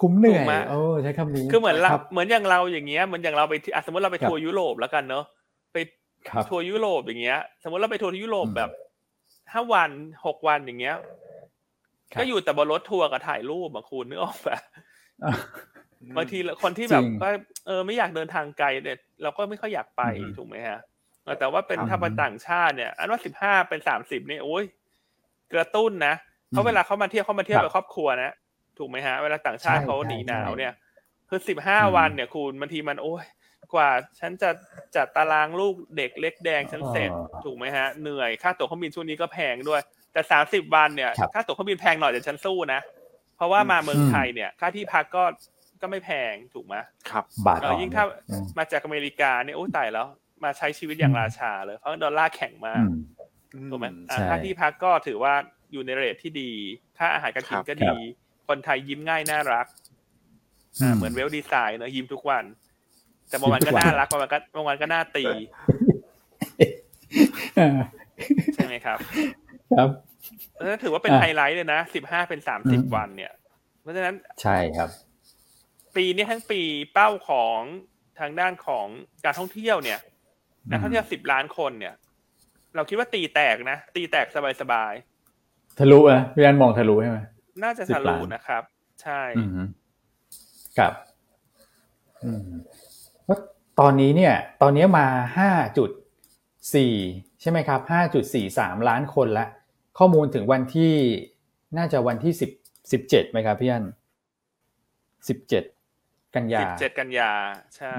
คุ้มเหนื่อยโอ้ใช้คำนี้คือเหมือนเราเหมือนอย่างเราอย่างเงี้ยเหมือนอย่างเราไปสมมติเราไปทัวร์ยุโรปแล้วกันเนอะไปทัวร์ยุโรปอย่างเงี้ย สมมติเราไปทัวร์ยุโรปแบบห้าวันหกวันอย่างเงี้ยก็อยู่แต่บนรถทัวร์กับถ่ายรูปอะคุณนึกออกปะบางทีคนที่แบบก็เออไม่อยากเดินทางไกลเนี่ยเราก็ไม่ค่อยอยากไปถูกไหมฮะแต่ว่าเป็นถ้าเป็นต่างชาติเนี่ย อันว่าสิบห้าเป็นสามสิบนี่โอ้ยกระตุ้นนะเพราะเวลาเขามาเที่ยวเขามาเที่ยวกับครอบครัวนะ ถูกไหมฮะ เวลาต่างชาติเขาหนีหนาวเนี่ย คือสิบห้าวันเนี่ยคุณบางทีมันโอ้ยกว่าฉันจะจัดตารางลูกเด็กเล็กแดงฉันเสร็จถูกไหมฮะเหนื่อยค่าตั๋วเครื่องบินช่วงนี้ก็แพงด้วย แต่สามสิบวันเนี่ยค่าตั๋วเครื่องบินแพงหน่อยแต่ฉันสู้นะ เพราะว่ามาเมืองไทยเนี่ย ค่าที่พักก็ก็ไม่แพงถูกไหมครับ บาทยิ่งถ้ามาจากอเมริกาเนี่ยโอ้ตายแล้วมาใช้ชีวิตอย่างราชาเลยเพราะดอลลาร์แข็งมากถูกไหมค่าที่พักก็ถือว่าอยู่ใน rate ที่ดี ค่าอาหารการกินก็ดี คนไทยยิ้มง่ายน่ารักเหมือน everyday smile เนอะยิ้มทุกวัน แต่บางวันก็น่ารักบางวันก็บางวันก็น่าตีใช่ไหมครับ ครับนั่นถือว่าเป็นไฮไลท์เลยนะสิบห้าเป็นสามสิบวันเนี่ย เพราะฉะนั้นใช่ครับ ปีนี้ทั้งปีเป้าของทางด้านของการท่องเที่ยวเนี่ยนักท่องเที่ยวสิบล้านคนเนี่ย เราคิดว่าตีแตกนะ ตีแตกสบายๆทะลุนะพี่อันมองทะลุใช่ไหม น่าจะทะลุนะครับ ใช่ครับอืมว่าตอนนี้เนี่ย ตอนนี้มาห้าจุดสี่ใช่ไหมครับห้าจุดสี่สามล้านคนละ ข้อมูลถึงวันที่น่าจะวันที่สิบสิบเจ็ดไหมครับพี่อันสิบเจ็ดกันยาสิบเจ็ดกันยาใช่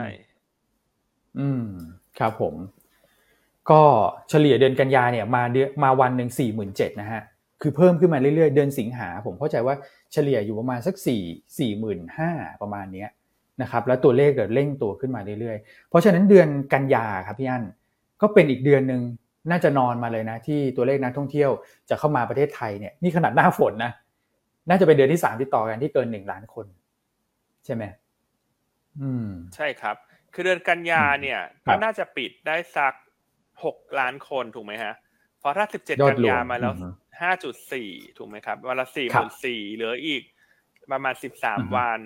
อืม ครับผม ก็เฉลี่ยเดือนกันยาเนี่ย มาเดือนมาวันหนึ่งสี่หมื่นเจ็ดนะฮะ คือเพิ่มขึ้นมาเรื่อยๆ เดือนสิงหาผมเข้าใจว่าเฉลี่ยอยู่ประมาณสักสี่สี่หมื่นห้าประมาณเนี้ยนะครับแล้วตัวเลขเกิดเร่งตัวขึ้นมาเรื่อยๆ เพราะฉะนั้นเดือนกันยาครับพี่อันก็เป็นอีกเดือนหนึ่งน่าจะนอนมาเลยนะ ที่ตัวเลขนักท่องเที่ยวจะเข้ามาประเทศไทยเนี่ยนี่ขนาดหน้าฝนนะน่าจะเป็นเดือนที่สามติดต่อกันที่เกินหนึ่งล้านคน ใช่ไหมอืม ใช่ครับ คือเดือนกันยาเนี่ยก็น่าจะปิดได้สักหกล้านคนถูกไหมฮะเพราะถ้าสิบเจ็ดกันยามาแล้ว ห้าจุดสี่ถูกไหมครับ วันละสี่หมื่นสี่เหลืออีกประมาณสิบสามวัน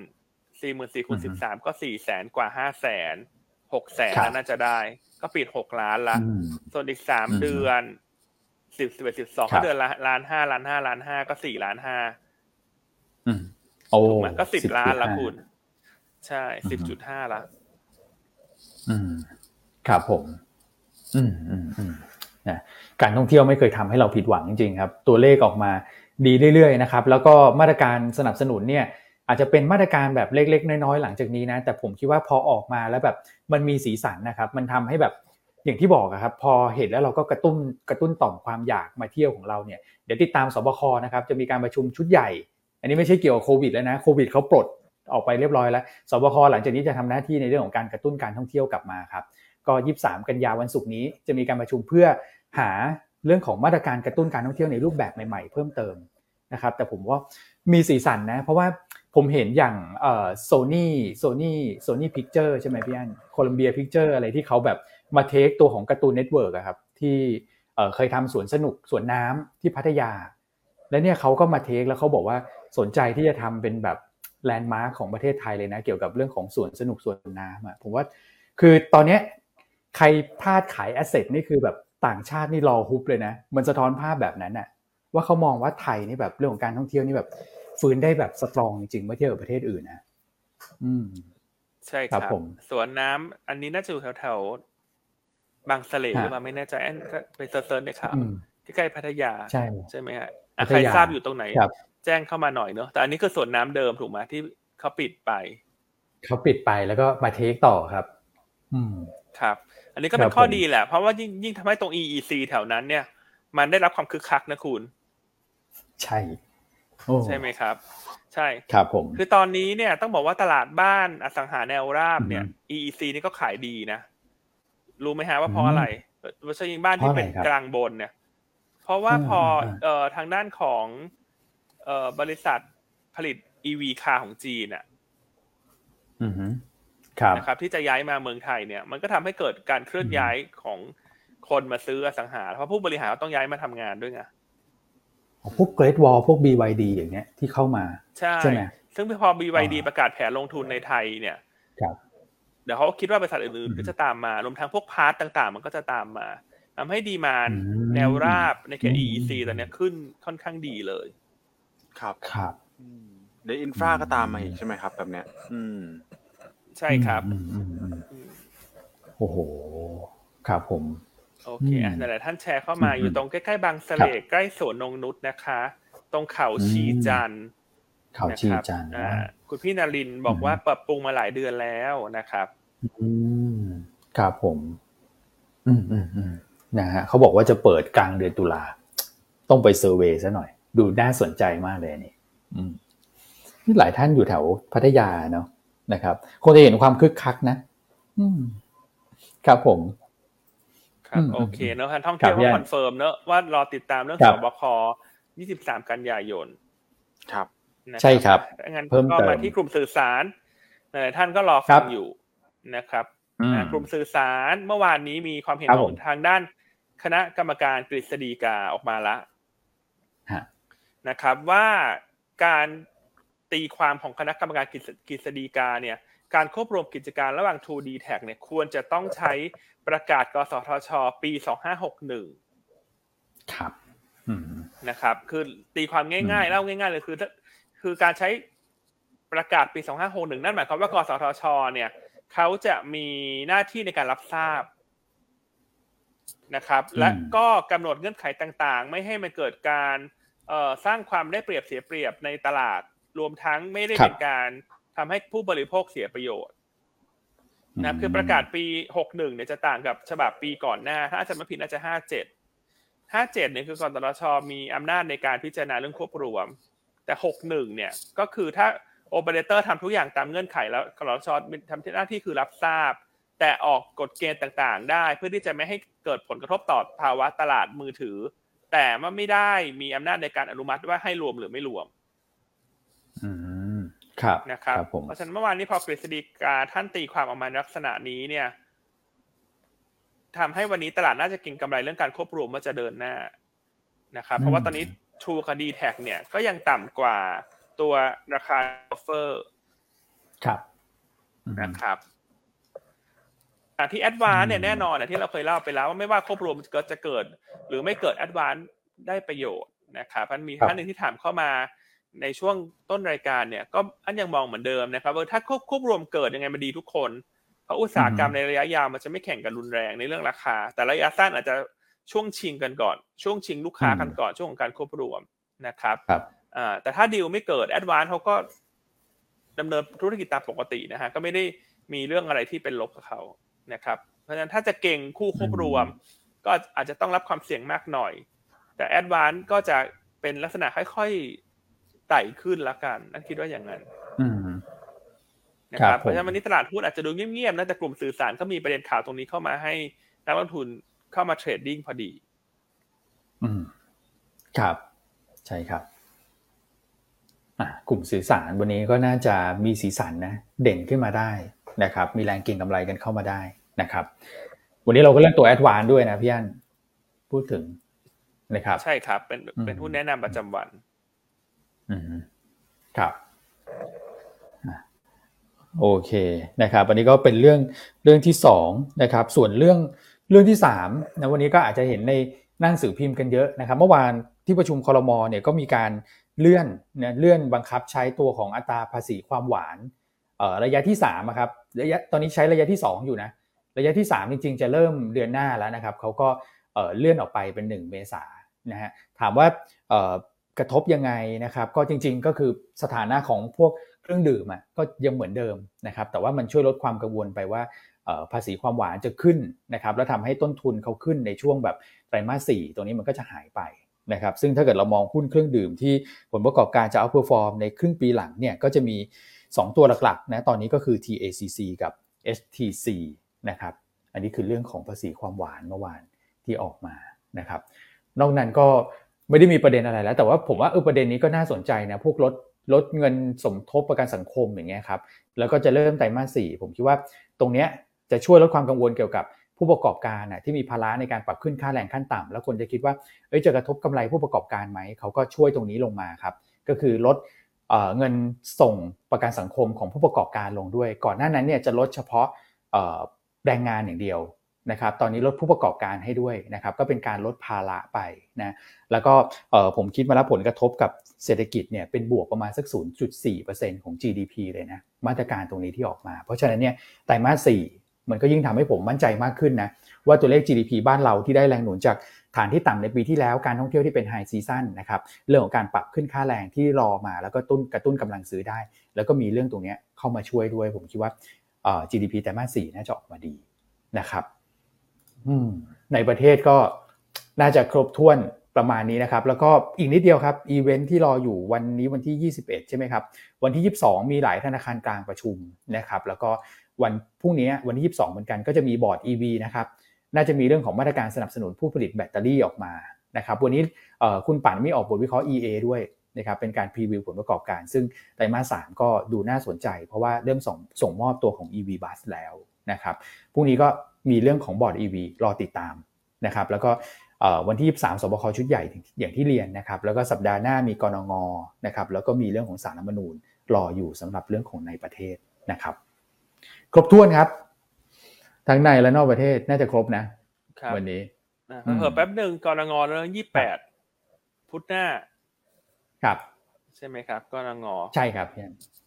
สี่หมื่นสี่คูณสิบสามก็สี่แสนกว่าห้าแสนหกแสนน่าจะได้ ก็ปิดหกล้านละ ส่วนอีกสามเดือนสิบสิบเอ็ดสิบสองก็เดือนละล้านห้าล้านห้าล้านห้าก็สี่ล้านห้าโอ้ถูกไหมก็สิบล้านละคุณ ใช่สิบจุดห้าละ อืมครับผม อืมอืมอืม นะการท่องเที่ยวไม่เคยทำให้เราผิดหวังจริงๆครับ ตัวเลขออกมาดีเรื่อยๆนะครับ แล้วก็มาตรการสนับสนุนเนี่ยอาจจะเป็นมาตรการแบบเล็ก ๆ น้อยๆ หลังจากนี้นะ แต่ผมคิดว่าพอออกมาแล้วแบบมันมีสีสันนะครับ มันทำให้แบบอย่างที่บอกครับ พอเห็นแล้วเราก็กระตุ้นกระตุ้นต่อมความอยากมาเที่ยวของเราเนี่ยเดี๋ยวติดตามศบคนะครับจะมีการประชุมชุดใหญ่ อันนี้ไม่ใช่เกี่ยวกับโควิดแล้วนะโควิดเขาปลดออกไปเรียบร้อยแล้วศบคหลังจากนี้จะทำหน้าที่ในเรื่องของการกระตุ้นการท่องเที่ยวกลับมาครับ ก็ยี่สามกันยาวันศุกร์นี้จะมีการประชุมเพื่อหาเรื่องของมาตรการกระตุ้นการท่องเที่ยวในรูปแบบใหม่ๆ เพิ่มเติมนะครับ แต่ผมว่ามีสีสันนะ เพราะว่าผมเห็นอย่าง Sony Sony Sony Pictures ใช่ไหมพี่อัน Columbia Pictures อะไรที่เขาแบบมา take ตัวของ Cartoon Network ครับที่เคยทำสวนสนุกสวนน้ำที่พัทยา และเนี่ยเขาก็มา take แล้วเขาบอกว่าสนใจที่จะทำเป็นแบบ landmark ของประเทศไทยเลยนะ เกี่ยวกับเรื่องของสวนสนุกสวนน้ำอะผมว่าคือตอนเนี้ย ใครพลาดขาย asset นี่คือแบบต่างชาตินี่รอฮุบเลยนะ มันสะท้อนภาพแบบนั้นน่ะว่าเขามองว่าไทยนี่แบบเรื่องของการท่องเที่ยวนี่แบบฟื้นได้แบบ strong จริงๆเมื่อเทียบกับประเทศอื่นนะอืม ใช่คครัรับบผมสวนน้ำอันนี้น่าจะอยู่แถวๆบางสะเลหรือเปล่าไม่แน่ใจอันก็ไปเซิร์ชๆในข่าวอืมใกล้ๆพัทยาใช่ใช่ไหมฮะอะพัใคทรยาทราบอยู่ตรงไหนครับแจ้งเข้ามาหน่อยเนอะแต่อันนี้คือสวนน้ำเดิมถูกไหมที่เขาปิดไปเขาปิดไปแล้วก็มาเทคต่อครับ อืมครับอั นนี้ก็คเป็รันบข้อผมดีแหละ เพราะว่ายิ่งยิ่งทำให้ตรง EEC แถวนั้นเนี่ย มันได้รับความคึกคักนะคุณ ใช่โอ้ใช่ไหมครับ ใช่ครับผม คือตอนนี้เนี่ยต้องบอกว่าตลาดบ้านอสังหาแนวราบเนี่ยอืม EEC นี่ก็ขายดีนะ รู้ไหมฮะว่าเพราะอะไรโดยเฉพาะยิ่งบ้านที่เพราะอะไรเป็นครับกลางบนเนี่ย เพราะว่าอืมพออมเอ่อทางด้านของเอ่อบริษัทผลิต EV คาร์ของจีนน่ะอือฮึครับ นะครับที่จะย้ายมาเมืองไทยเนี่ยมันก็ทำให้เกิดการเคลื่อนย้ายของคนมาซื้ออสังหา เพราะผู้บริหารก็ต้องย้ายมาทำงานด้วยไงพวกเกรดวอลพวก BYD อย่างเงี้ยที่เข้ามาใช่ใช่ไหมซึ่งพอ BYD อ่าประกาศแผนลงทุนในไทยเนี่ยครับเดี๋ยวเขาคิดว่าบริษัทอื่นอืมๆก็จะตามมารวมทั้งพวกพาร์ตต่างๆ มันก็จะตามมาทำให้ดีมานอืมแนวราบในเขตอืม EEC ตอนเนี้ยขึ้นค่อนข้างดีเลย ครับครับอืมเดี๋ยวอินฟราก็ตามมาอีกใช่ไหมครับ แบบเนี้ย อืม ใช่ครับอืมอืมอืมอืมโอ้โหครับผม โอเคอะอืมหลายๆท่านแชร์เข้ามาอืมอยู่ตรงใกล้ๆบางสะเลใกล้สวนนงนุษนะคะ ตรงเขาชีจันทร์ข่าวนะชีครับจันทร์อ่านะคุณพี่นารินทร์บอกอืมว่าปรับปรุงมาหลายเดือนแล้วนะครับ อืมครับผม อืมอืมอืมนะฮะเขาบอกว่าจะเปิดกลางเดือนตุลาต้องไปเซอร์เวย์ซะหน่อย ดูน่าสนใจมากเลยอันนี่ อืมนี่หลายท่านอยู่แถวพัทยาเนาะ นะครับคงจะเห็นความคึกคักนะอืมครับผมครับอืมโอเคเนอะท่านท่องเที่ยวครับก็พี่อัน confirm เนอะว่ารอติดตามเรื่องครับศบค23 กันยายนครับนะใช่ครับงั้นก็เพิ่มเติมมาที่กลุ่มสื่อสารหลายๆท่านก็รอฟังครับงอยู่นะครับอืมอ่ากลุ่มสื่อสารเมื่อวานนี้มีความเห็นของครับผมทางด้านคณะกรรมการกฤษฎีกาออกมาละฮะนะครับว่าการ ตีความของคณะกรรมการกฤษกฤษฎีกาเนี่ยการควบรวมกิจการระหว่าง 2D Tag เนี่ยควรจะต้องใช้ประกาศกสทช ปี 2561 ครับอืมนะครับ คือตีความง่ายอืๆมเล่าง่ายๆเลยคือถ้าคือการใช้ประกาศปี 2561 นั่นหมายความว่ากสทช เนี่ยเขาจะมีหน้าที่ในการรับทราบนะครับ และก็กำหนดเงื่อนไขต่างๆ ไม่ให้มันเกิดการเอ่อสร้างความได้เปรียบเสียเปรียบในตลาด รวมทั้งไม่ได้เป็นการทำให้ผู้บริโภคเสียประโยชน์นะครับคือประกาศปี61เนี่ยจะต่างกับฉบับปีก่อนหน้า ถ้าอาจารย์ไม่ผิดน่าจะ57 57เนี่ยคือกสทชมีอำนาจในการพิจารณาเรื่องควบรวม แต่61เนี่ยก็คือถ้าโอเปอเรเตอร์ทำทุกอย่างตามเงื่อนไขแล้วกสทชทำหน้าที่คือรับทราบ แต่ออกกฎเกณฑ์ต่างๆ ได้ เพื่อที่จะไม่ให้เกิดผลกระทบต่อภาวะตลาดมือถือ แต่ว่าไม่ได้มีอำนาจในการอนุมัติว่าให้รวมหรือไม่รวมอืม ครับนะครับครับผมเพราะฉะนั้นเมื่อวานนี้พอกฤษฎีกาท่านตีความออกมาในลักษณะนี้เนี่ยทำให้วันนี้ตลาดน่าจะเกินกำไรเรื่องการควบรวมว่าจะเดินหน้านะครับ เพราะว่าตอนนี้ True กับ d t แทเนี่ยก็ยังต่ำกว่าตัวราคาออฟเฟอร์ครับอืมนะครับอะที่แอดวานเนี่ยแน่นอนอะที่เราเคยเล่าไปแล้วว่าไม่ว่าควบรวมก็จะเกิด หรือไม่เกิดแอดวานได้ประโยชน์นะครับมันมีครับท่านหนึ่งที่ถามเข้ามา ในช่วงต้นรายการเนี่ย ก็อันยังมองเหมือนเดิมนะครับว่าถ้าควบควบรวมเกิดยังไงมันดีทุกคน เพราะอุตสาหกรรมในระยะยาวมันจะไม่แข่งกันรุนแรงในเรื่องราคา แต่ระยะสั้นอาจจะช่วงชิงกันก่อน ช่วงชิงลูกค้ากันก่อนช่วงของการควบรวมนะครับครับอ่าแต่ถ้าดีลไม่เกิดแอดวานเขาก็ดำเนินธุรกิจตามปกตินะฮะก็ไม่ได้มีเรื่องอะไรที่เป็นลบกับเขานะครับ เพราะฉะนั้นถ้าจะเก่งคู่ควบรวม ก็อาจจะต้องรับความเสี่ยงมากหน่อย แต่แอดวานก็จะเป็นลักษณะค่อยๆ ไต่ขึ้นละกันนั่นคิดว่าอย่างนั้นอืมนะคครัรับบผมเพราะฉะนั้นวันนี้ตลาดหุ้นอาจจะดูเงียบๆนะแต่กลุ่มสื่อสารก็มีประเด็นข่าวตรงนี้เข้ามาให้นักลงทุนเข้ามา trading พอดี อืม ครับ ใช่ครับอะกลุ่มสื่อสารวันนี้ก็น่าจะมีสีสันนะ เด่นขึ้นมาได้นะครับ มีแรงเก็งกำไรกันเข้ามาได้นะครับ วันนี้เราก็เลือกตัว ADVANC ด้วยนะพี่อันพูดถึงนะครับ ใช่ครับ เป็นอืมเป็นหุ้นแนะนำประจำวันอืม ครับโอเคนะครับอันนี้ก็เป็นเรื่องเรื่องที่สองนะครับ ส่วนเรื่องเรื่องที่สามนะวันนี้ก็อาจจะเห็นในหนังสือพิมพ์กันเยอะนะครับ เมื่อวานที่ประชุมคอรมอเนี่ยก็มีการเลื่อนนะเลื่อนบังคับใช้ตัวของอัตราภาษีความหวานเอ่อระยะที่3ครับระยะตอนนี้ใช้ระยะที่ 2 อยู่นะระยะที่ 3 จริงๆ จะเริ่มเดือนหน้าแล้วนะครับเขาก็เอ่อเลื่อนออกไปเป็น 1 เมษานนะฮะถามว่าเอ่อ กระทบยังไงนะครับ ก็จริง ๆ ก็คือสถานะของพวกเครื่องดื่มอะก็ยังเหมือนเดิมนะครับ แต่ว่ามันช่วยลดความกังวลไปว่าภาษีความหวานจะขึ้นนะครับ แล้วทำให้ต้นทุนเขาขึ้นในช่วงแบบไตรมาสสี่ตรงนี้มันก็จะหายไปนะครับ ซึ่งถ้าเกิดเรามองหุ้นเครื่องดื่มที่ผลประกอบการจะ outperform ในครึ่งปีหลังเนี่ยก็จะมี 2 ตัวหลักๆนะตอนนี้ก็คือ TACC กับ HTC นะครับ อันนี้คือเรื่องของภาษีความหวานเมื่อวานที่ออกมานะครับ นอกนั้นก็ ไม่ได้มีประเด็นอะไรแล้ว แต่ว่าผมว่าเออประเด็นนี้ก็น่าสนใจนะพวกลดลดเงินสมทบประกันสังคมอย่างเงี้ยครับแล้วก็จะเริ่มไตรมาสสี่ผมคิดว่าตรงเนี้ยจะช่วยลดความกังวลเกี่ยวกับผู้ประกอบการนะที่มีภาระในการปรับขึ้นค่าแรงขั้นต่ำแล้วคนจะคิดว่าเอ้ยจะกระทบกำไรผู้ประกอบการไหมเขาก็ช่วยตรงนี้ลงมาครับก็คือลดเงินส่งประกันสังคมของผู้ประกอบการลงด้วย ก่อนหน้านั้นเนี่ยจะลดเฉพาะแรงงานอย่างเดียว นะครับตอนนี้ลดผู้ประกอบการให้ด้วยนะครับก็เป็นการลดภาระไปนะแล้วก็ผมคิดมาแล้วผลกระทบกับเศรษฐกิจเนี่ยเป็นบวกประมาณสัก 0.4%ของ GDP เลยนะมาตรการตรงนี้ที่ออกมา เพราะฉะนั้นเนี่ยไตรมาส4มันก็ยิ่งทำให้ผมมั่นใจมากขึ้นนะว่าตัวเลข GDP บ้านเราที่ได้แรงหนุนจากฐานที่ต่ำในปีที่แล้วการท่องเที่ยวที่เป็นไฮซีซั่นนะครับเรื่องของการปรับขึ้นค่าแรงที่รอมา แล้วก็ตุ้นกระตุ้นกำลังซื้อได้ แล้วก็มีเรื่องตรงนี้เข้ามาช่วยด้วย ผมคิดว่า GDP ไตรมาส4น่าจะออกมาดีนะครับ ในประเทศก็น่าจะครบถ้วนประมาณนี้นะครับ แล้วก็อีกนิดเดียวครับอีเวนท์ที่รออยู่วันนี้วันที่ 21 ใช่ไหมครับ วันที่ 22 มีหลายธนาคารกลางประชุมนะครับ แล้วก็วันพรุ่งนี้วันที่ 22 เหมือนกันก็จะมีบอร์ด EV นะครับน่าจะมีเรื่องของมาตรการสนับสนุนผู้ผลิตแบตเตอรี่ออกมานะครับ วันนี้คุณป่านมีออกบทวิเคราะห์ EA ด้วยนะครับเป็นการพรีวิวผลประกอบการ ซึ่งไตรมาส3ก็ดูน่าสนใจ เพราะว่าเริ่มส่งส่งมอบตัวของ EV bus แล้วนะครับพรุ่งนี้ก็ มีเรื่องของบอร์ด EV รอติดตามนะครับแล้วก็วันที่ 23 สบคชุดใหญ่อย่างที่เรียนนะครับแล้วก็สัปดาห์หน้ามีกรงงนะครับแล้วก็มีเรื่องของสารรัฐมนูญรออยู่สำหรับเรื่องของในประเทศนะครับ ครบถ้วนครับ ทั้งในและนอกประเทศน่าจะครบนะวันนี้เพิ่มแป๊บหนึ่งกรงงเรื่องยี่แปดพุธหน้าครับ ใช่ไหมครับกรงงใช่ครับ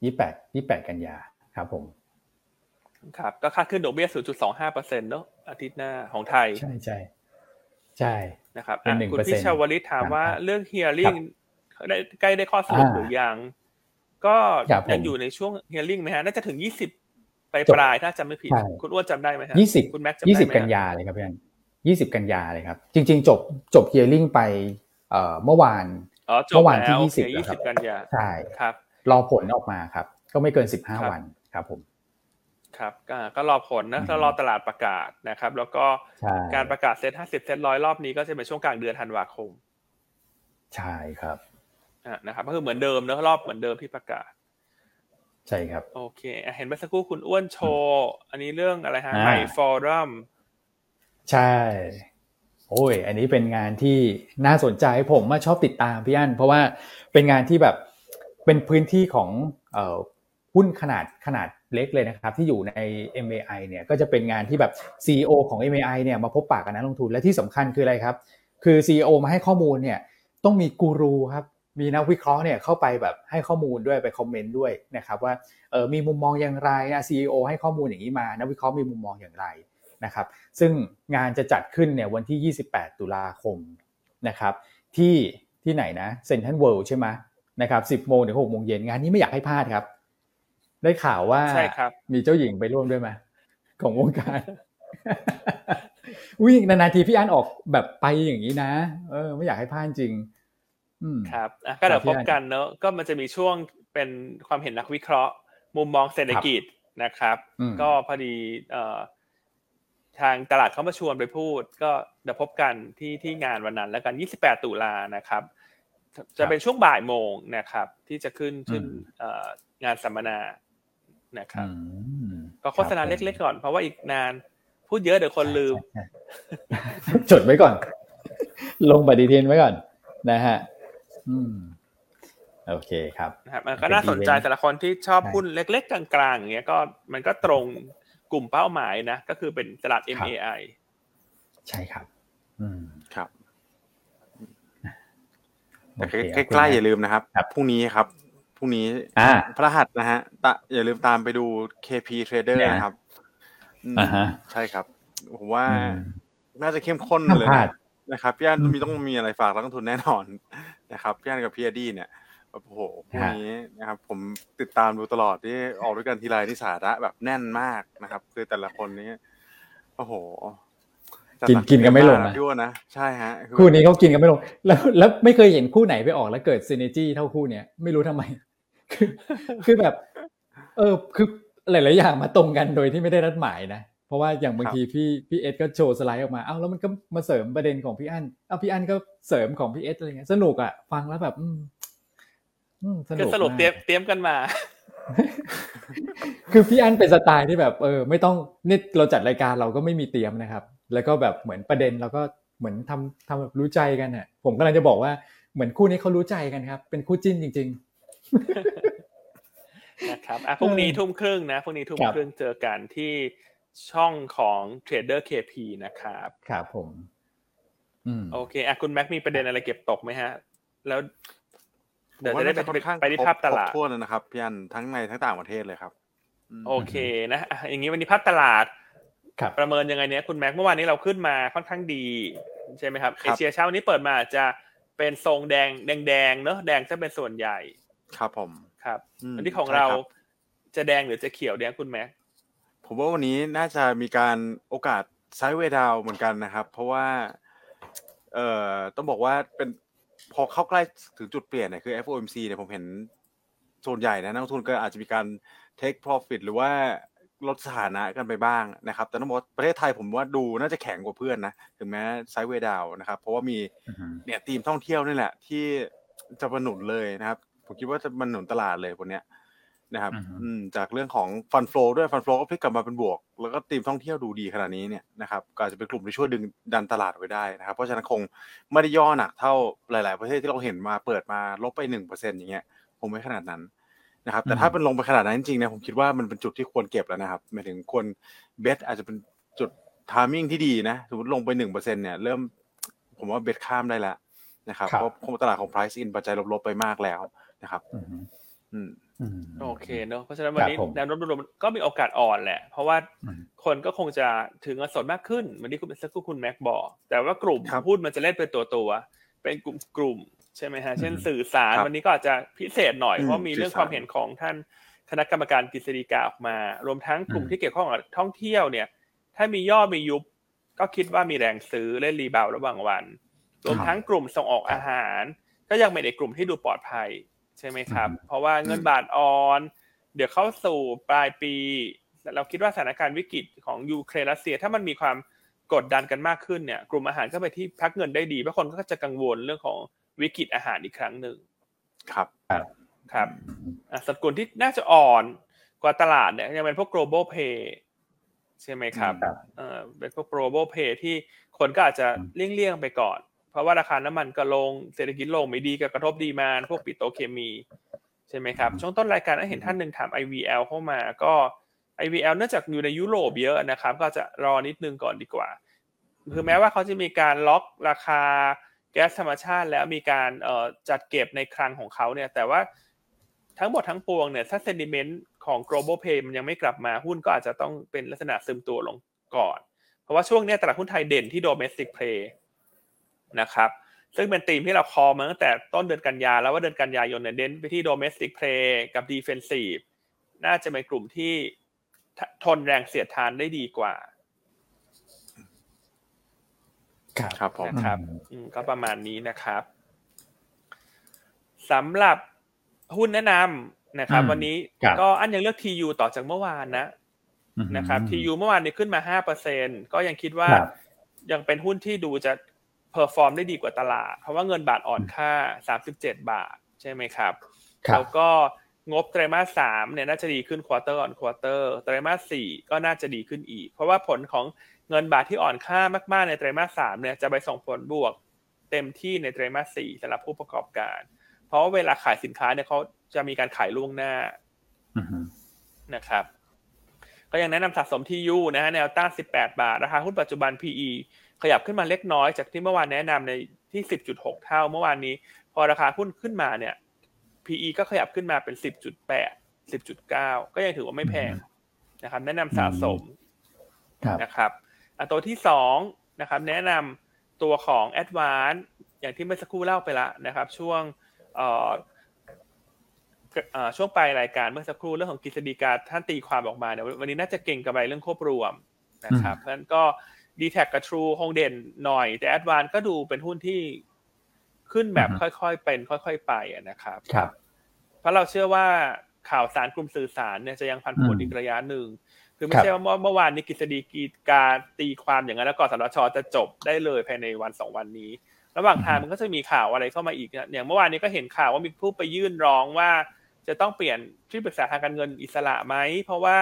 ยี่แปดยี่แปดกันยาครับผม ครับก็คาดขึ้นดอกเบี้ย 0.25เปอร์เซ็นต์เนาะอาทิตย์หน้าของไทย ใช่ใช่ใช่นะครับคุณพิชาวลิตถามว่าเรื่องเฮียริ่งใกล้ได้ข้อสรุปหรือยัง ก็ยังอยู่ในช่วงเฮียริ่งไหมฮะ น่าจะถึง 20ไปปลายถ้าจำไม่ผิด คุณอ้วนจำได้ไหมครับยี่สิบคุณแม็กจำได้ไหมยี่สิบกันยาเลยครับพี่อันยี่สิบกันยาเลยครับ จริง ๆ จบจบเฮียริ่งไปเมื่อวานเมื่อวานที่ยี่สิบยี่สิบกันยาใช่ครับรอผลออกมาครับ ก็ไม่เกินสิบห้าวันครับผม ครับก็รอผลนะแล้วรอตลาดประกาศนะครับ แล้วก็การประกาศเซ็ตห้าสิบเซ็ตร้อยรอบนี้ก็จะเป็นช่วงกลางเดือนธันวาคม ใช่ครับนะครับก็คือเหมือนเดิมนะรอบเหมือนเดิมที่ประกาศ ใช่ครับ โอเค เห็นเมื่อสักครู่คุณอ้วนโชว์อันนี้เรื่องอะไรฮะไฮฟอรัมใช่ โอ้ย อันนี้เป็นงานที่น่าสนใจผมมาชอบติดตามพี่อันเพราะว่าเป็นงานที่แบบเป็นพื้นที่ของหุ้นขนาดขนาด เล็กเลยนะครับที่อยู่ใน MAI เนี่ยก็จะเป็นงานที่แบบ CEO ของ MAI เนี่ยมาพบปากกับนักลงทุนและที่สำคัญคืออะไรครับ คือ CEO มาให้ข้อมูลเนี่ยต้องมีกูรูครับมีนักวิเคราะห์เนี่ยเข้าไปแบบให้ข้อมูลด้วยไปคอมเมนต์ด้วยนะครับว่าเออมีมุมมองอย่างไรนะ CEO ให้ข้อมูลอย่างนี้มา นักวิเคราะห์มีมุมมองอย่างไรนะครับ ซึ่งงานจะจัดขึ้นเนี่ยวันที่ 28 ตุลาคมนะครับที่ที่ไหนนะเซนทรัลเวิลด์ใช่ไหมนะครับ 10 โมงถึง6โมงเย็นงานนี้ไม่อยากให้พลาดครับ ได้ข่าวว่าใช่ครับ มีเจ้าหญิงไปร่วมด้วยไหมของวงการวิ่งนานาทีพี่อันออกแบบไปอย่างนี้นะ เออ ไม่อยากให้พลาดจริงครับก็เดี๋ยวพบกันเนอะก็มันจะมีช่วงเป็นความเห็นนักวิเคราะห์ มุมมองเศรษฐกิจนะครับ ก็พอดีเอ่อทางตลาดเขามาชวนไปพูด ก็เดี๋ยวพบกันที่ที่งานวันนั้น แล้วกัน 28 ตุลานะครับ จะเป็นช่วงบ่ายโมงนะครับ ที่จะขึ้นขึ้นงานสัมมนา นะครับก็โฆษณาเล็กๆก่อนเพราะว่าอีกนาน พูดเยอะเดี๋ยวคนลืม จดไว้ก่อน ลงปฏิทินไว้ก่อน นะฮะอืมโอเคครับนะครับมันก็น่าสนใจแต่ละคนที่ชอบหุ้นเล็ก ๆ กลางๆอย่างเงี้ยก็มันก็ตรงกลุ่มเป้าหมายนะ ก็คือเป็นตลาด MAI ใช่ครับ อืมครับโอแต่เคใกล้ๆอย่าลืมลืมนะครับครับพรุ่งนี้ครับพ รุ่งนี้อ่าพระหัสนะฮะตะอย่าลืมตามไปดู KP Trader เนี่ยนะครับอืมอ่าฮะใช่ครับ ผมว่าอืมน่าจะเข้มข้นห้ามเลยพลานะดนะครับพี่อันอืมมีต้องมีอะไรฝากนักลงทุนแน่นอนนะครับพี่อันกับพี่อดี้เนี่ยโอ้โหพรุ่งนี้นะครับ ผมติดตามดูตลอดที่ออกด้วยกันทีไรนี่สาระแบบแน่นมากนะครับ คือแต่ละคนนี้โอ้โหจัดกินหกินกันไม่ลงเต็นะพี่อ้วนนะใช่ฮะอคู่นี้เขากินกันไม่ลง แล้วแล้วไม่เคยเห็นคู่ไหนไปออกแล้วเกิดซีเนจี้เท่าคู่เนี้ยไม่รู้ทำไม คือคือแบบ เออคือหลายๆอย่างมาตรงกันโดยที่ไม่ได้นัดหมายนะเพราะว่าอย่างบางทีพี่พี่เอสก็โชว์สไลด์ออกมาเอ้าแล้วมันก็มาเสริมประเด็นของพี่อั้นเอ้าพี่อั้นก็เสริมของพี่เอสอะไรเงี้ยสนุกอะฟังแล้วแบบ อืมอืมสนุคืกอสรุปมากเตรียมเตรียมกันมา คือพี่อันเป็นสไตล์ที่แบบ เออ ไม่ต้องนี่เราจัดรายการเราก็ไม่มีเตรียมนะครับ แล้วก็แบบเหมือนประเด็นเราก็เหมือนทำทำแบบรู้ใจกันอะ ผมกำลังจะบอกว่าเหมือนคู่นี้เขารู้ใจกันครับ เป็นคู่จิ้นจริง นะครับอะพรุ่งนี้เออทุ่มครึ่งนะพรุ่งนี้ทุ่มครับครึ่งเจอกันที่ช่องของ Trader KP นะครับๆครับผมอืมโอเคอะคุณแม็กมีประเด็นอะไรเก็บตกไหมฮะ แล้วผมเดี๋ยวว่าจะได้น่าจะค่อนข้างไปที่ครบภาพตลาดครบถ้วนแล้วนะครับพี่อันทั้งในทั้งต่างประเทศเลยครับมโอเคนะอะอย่างนี้วันนี้ภาพตลาดครับประเมินยังไงเนี้ยคุณแม็กเมื่อวานนี้เราขึ้นมาค่อนข้างดี ใช่ไหมครับเอเชียเช้าวันนี้เปิดมาอาจจะเป็นทรงแดงแดงแดงๆเนอะแดงจะเป็นส่วนใหญ่ ครับผมครับอืมวันนี้ของใช่เราครับจะแดงหรือจะเขียวเนี่ยคุณแม็กผมว่าวันนี้น่าจะมีการโอกาสไซด์เวย์ดาวเหมือนกันนะครับ เพราะว่า เอ่อต้องบอกว่าเป็นพอเข้าใกล้ถึงจุดเปลี่ยนเนี่ยคือ FOMC เนี่ยผมเห็นส่วนใหญ่นะนักลงทุนก็อาจจะมีการ take profit หรือว่าลดสถานะกันไปบ้างนะครับ แต่ต้องบอกว่าประเทศไทยผมว่าดูน่าจะแข็งกว่าเพื่อนนะถึงแม้ไซด์เวย์ดาวนะครับ เพราะว่ามีอือฮึเนี่ยทีมท่องเที่ยวนี่แหละ ที่จะมาหนุนเลยนะครับ ผมคิดว่าจะมาหนุนตลาดเลยวันเนี้ยนะครับอือฮึอืมจากเรื่องของฟันฟลอด้วยฟันฟลอก็พลิกกลับมาเป็นบวก แล้วก็ทีมท่องเที่ยวดูดีขนาดนี้เนี่ยนะครับก็อาจจะเป็นกลุ่มที่ช่วยดึงดันตลาดไว้ได้นะครับ เพราะฉะนั้นคงไม่ได้ย่อหนักเท่าหลาย ๆ ประเทศที่เราเห็นมาเปิดมาลบไปหนึ่งเปอร์เซ็นอย่างเงี้ยคงไม่ขนาดนั้นนะครับ แต่ถ้าเป็นลงไปขนาดนั้นจริงๆเนี่ยผมคิดว่ามันเป็นจุดที่ควรเก็บแล้วนะครับหมายถึงควร bet อาจจะเป็นจุด timing ที่ดีนะสมมติลงไปหนึ่งเปอร์เซ็นเนี่ยเริ่มผมว่า bet ข้ามได้แล้วนะครับครับเพราะคงตลาดของ price in ปัจจัยลบๆไปมากแล้ว นะครับอือฮึอืมอืมโอเคเนอะเพราะฉะนั้นวันนี้ครับผมแนวโน้มรวมๆก็มีโอกาสอ่อนแหละ เพราะว่าอืมคนก็คงจะถือเงินสดมากขึ้นเหมือนที่คุณสักครู่คุณแม็กบอกแต่ว่ากลุ่มครับหุ้นมันจะเล่นเป็นตัวตัวๆเป็นกลุ่มกลุ่มใช่ไหมฮะเช่นอืมสื่อสารครับวันนี้ก็อาจจะพิเศษหน่อยอืมเพราะมีเรื่องสื่อสารความเห็นของท่านคณะกรรมการกฤษฎีกาออกมา รวมทั้งกลุ่มอืมที่เกี่ยวข้องกับท่องเที่ยวเนี่ย ถ้ามีย่อมียุบ ก็คิดว่ามีแรงซื้อเล่น rebound ระหว่างวัน รวมทั้งกลุ่มส่งออกอาหาร ก็ยังเป็นในกลุ่มที่ดูปลอดภัย ใช่ไหมครับอืมเพราะว่าเงินบาทอ่อน เดี๋ยวเข้าสู่ปลายปี เราคิดว่าสถานการณ์วิกฤตของยูเครนรัสเซีย ถ้ามันมีความกดดันกันมากขึ้นเนี่ย กลุ่มอาหารก็ไปที่พักเงินได้ดีเพราะคนก็จะกังวลเรื่องของวิกฤตอาหารอีกครั้งหนึ่งครับครับอะสัดกลุ่มที่น่าจะอ่อนกว่าตลาดเนี่ยยังเป็นพวก global pay ใช่ไหมครับครับเออเป็นพวก global pay ที่คนก็อาจจะเลี่ยงๆไปก่อน เพราะว่าราคาน้ำมันก็ลงเศรษฐกิจลงไม่ดีก็กระทบดีมานพวกปิโตรเคมีใช่ไหมครับช่วงต้นรายการได้เห็นท่านหนึ่งถาม IVL เข้ามาก็ IVL เนื่องจากอยู่ในยุโรปเยอะนะครับ ก็จะรอนิดนึงก่อนดีกว่าคือแม้ว่าเขาจะมีการล็อกราคาแก๊สธรรมชาติ แล้วมีการเอ่อจัดเก็บในคลังของเขาเนี่ย แต่ว่าทั้งหมดทั้งปวงเนี่ยถ้าเซนดิเมนต์ของ global pay มันยังไม่กลับมาหุ้นก็อาจจะต้องเป็นลักษณะซึมตัวลงก่อน เพราะว่าช่วงเนี้ยตลาดหุ้นไทยเด่นที่ domestic play นะครับซึ่งเป็นธีมที่เราคอมาตั้งแต่ต้นเดือนกันยาแล้วว่าเดือนกันยายนเนี่ยเด่นไปที่ domestic play กับ defensive น่าจะเป็นกลุ่มที่ทนแรงเสียดทานได้ดีกว่าครับครับผมนะครับอืมอืมก็ประมาณนี้นะครับสำหรับหุ้นแนะนำนะครับอืมวันนี้ครับก็อันยังเลือก TU ต่อจากเมื่อวานนะอืมนะครับ TU เมื่อวานนี้ขึ้นมา5%ก็ยังคิดว่าครับยังเป็นหุ้นที่ดูจะ perform ได้ดีกว่าตลาด เพราะว่าเงินบาทอ่อนค่า 37 บาท ใช่ไหมครับครับแล้วก็งบไตรมาสสามเนี่ยน่าจะดีขึ้น quarter on quarter ไตรมาสสี่ก็น่าจะดีขึ้นอีก เพราะว่าผลของเงินบาทที่อ่อนค่ามากๆในไตรมาสสามเนี่ยจะไปส่งผลบวกเต็มที่ในไตรมาสสี่สำหรับผู้ประกอบการ เพราะว่าเวลาขายสินค้าเนี่ยเขาจะมีการขายล่วงหน้าอือฮึนะครับ ก็ยังแนะนำสะสมที่ยูนะฮะแนวต้าน18 บาท ราคาหุ้นปัจจุบัน PE ขยับขึ้นมาเล็กน้อยจากที่เมื่อวานแนะนำในที่ 10.6 เท่าเมื่อวานนี้ พอราคาหุ้นขึ้นมาเนี่ย PE ก็ขยับขึ้นมาเป็น 10.8 10.9 ก็ยังถือว่าไม่แพงนะครับ แนะนำสะสมครับนะครับอันตัวที่สองนะครับ แนะนำตัวของ a d v a n c e อย่างที่เมื่อสักครู่เล่าไปแล้วนะครับ ช่วงเอ่อเอ่อช่วงปลายรายการเมื่อสักครู่เรื่องของกฤษฎีกาท่านตีความออกมาเนี่ยวันนี้น่าจะเก่งกำไรเรื่องควบรวมนะครับเพราะฉะนั้นก็ d t แทกับ True คงเด่นหน่อย แต่ a d v a n c e ก็ดูเป็นหุ้นที่ขึ้นแบบค่อยๆเป็น ค่อยๆไปอะนะครับ ครับ เพราะเราเชื่อว่าข่าวสารกลุ่มสื่อสารเนี่ยจะยังพันผวนอืมอีกระยะหนึ่ง คือไม่ครับใช่ว่าเมื่อเมื่อวานนี้กฤษฎีกาตีความอย่างนั้นแล้วกสทชจะจบได้เลยภายในวันสองวันนี้ ระหว่างทางมันก็จะมีข่าวอะไรเข้ามาอีกเนี่ยอย่างเมื่อวานนี้ก็เห็นข่าวว่ามีผู้ไปยื่นร้องว่า จะต้องเปลี่ยนที่ปรึกษาทางการเงินอิสระไหมเพราะว่า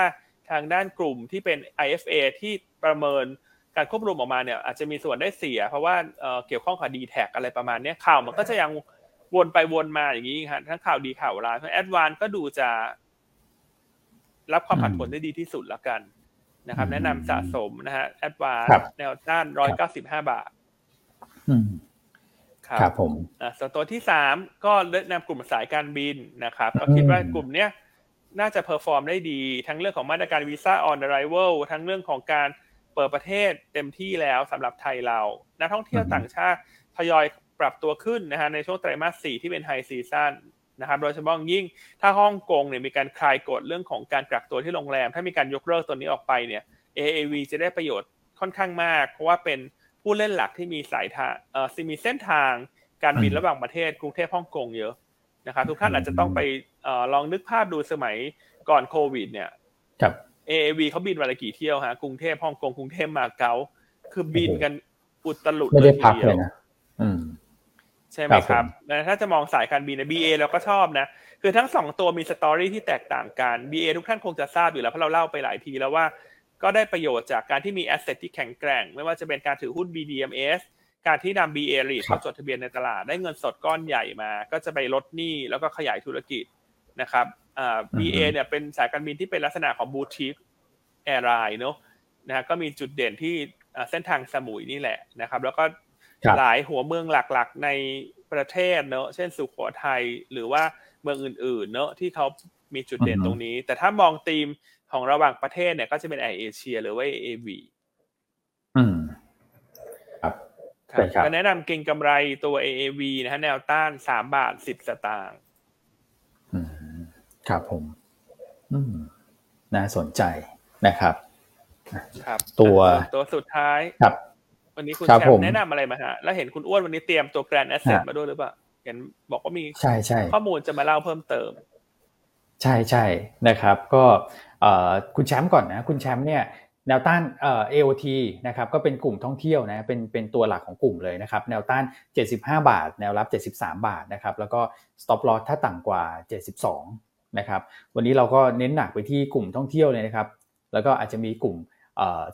ทางด้านกลุ่มที่เป็น IFA ที่ประเมิน การควบรวมออกมาเนี่ยอาจจะมีส่วนได้เสีย เพราะว่าเอ่อเกี่ยวข้องกับดีแท็อะไรประมาณเนี้ยข่าวมันก็จะยังวนไปวนมาอย่างนี้ฮะทั้งข่าวดีข่าวร้ายเพราะแอดวานก็ดูจะ รับความผันผวนได้ดีที่สุดแล้วกันนะครับอืมแนะนำสะสมนะฮะแอดวานครับแนวต้านร้อยเก้าสิบห้าบาทอืมครับครับผมอะส่วนตัวที่สามก็แนะนำกลุ่มสายการบินนะครับ ก็คิดว่ากลุ่มเนี้ยน่าจะ perform ได้ดี ทั้งเรื่องของมาตรการวีซ่าออน r i v a l ทั้งเรื่องของการ เปิดประเทศเต็มที่แล้วสำหรับไทยเรา นักท่องเที่ยวอืมต่างชาติทยอยปรับตัวขึ้นนะฮะในช่วงไตรมาสสี่ที่เป็นไฮซีซั o นนะครับโดยเฉพาะอย่างยิ่งถ้าฮ่องกงเนี่ยมีการคลายกฎเรื่องของการกักตัวที่โรงแรม ถ้ามีการยกเลิกตัวนี้ออกไปเนี่ย AAV จะได้ประโยชน์ค่อนข้างมาก เพราะว่าเป็นผู้เล่นหลักที่มีสายทางเอ่อมีเส้นทางการบินอืมระหว่างประเทศกรุงเทพฮ่องกงเยอะนะครับทุกท่านอืมอาจจะต้องไปเอ่อลองนึกภาพดูสมัยก่อนโควิด เนี่ยครับ AAV เขาบินวันละกี่เที่ยวฮะกรุงเทพฮ่องกงกรุงเทพมาเก๊าคือบินกันอุตลุดไม่ได้ทีพักดีวเลยนะอืมใช่ไหมครับครับผมแล้วถ้าจะมองสายการบินใน BA เราก็ชอบนะ คือทั้งสองตัวมีสตอรี่ที่แตกต่างกัน BA ทุกท่านคงจะทราบอยู่แล้วเพราะเราเล่าไปหลายทีแล้วว่า ก็ได้ประโยชน์จากการที่มี asset ที่แข็งแกร่ง ไม่ว่าจะเป็นการถือหุ้น BDMS การที่นำ BA r e i t ครับเข้าจดทะเบียนในตลาดได้เงินสดก้อนใหญ่มา ก็จะไปลดหนี้แล้วก็ขยายธุรกิจ นะครับอ่า BA เนี่ยเป็นสายการบินที่เป็นลักษณะของ boutique airline เนอะนะฮะก็มีจุดเด่นที่อ่าเส้นทางสมุยนี่แหละนะครับ แล้วก็ครับหลายหัวเมืองหลักๆในประเทศเนอะเช่นสุโขทัยหรือว่าเมืองอื่น ๆ เนอะที่เขามีจุดเด่นอือฮึตรงนี้ แต่ถ้ามองธีมของระหว่างประเทศเนี่ย ก็จะเป็นแอร์เอเชียหรือว่า AAV อืมครับครับใช่ครับก็แนะนำเก็งกำไรตัว AAV นะฮะแนวต้านสามบาทสิบสตางค์อืม ครับผมอืมน่าสนใจนะครับครับตัวอะตัวสุดท้ายครับ วันนี้คุณครับแชผมมป์แนะนำอะไรมาฮะ แล้วเห็นคุณอั้นวันนี้เตรียมตัวแกรนด์แอสเซทฮะมาด้วยหรือเปล่าเห็นบอกว่ามีใช่ใช่ข้อมูลจะมาเล่าเพิ่มเติม ใช่ใช่นะครับ ก็เอ่อคุณแชมป์ก่อนนะ คุณแชมป์เนี่ยแนวต้านเอ่อ AOT นะครับก็เป็นกลุ่มท่องเที่ยวนะเป็นเป็นตัวหลักของกลุ่มเลยนะครับแนวต้าน 75 บาท แนวรับ 73 บาทนะครับแล้วก็ stop loss ถ้าต่ำกว่า 72 นะครับวันนี้เราก็เน้นหนักไปที่กลุ่มท่องเที่ยวเลยนะครับ แล้วก็อาจจะมีกลุ่ม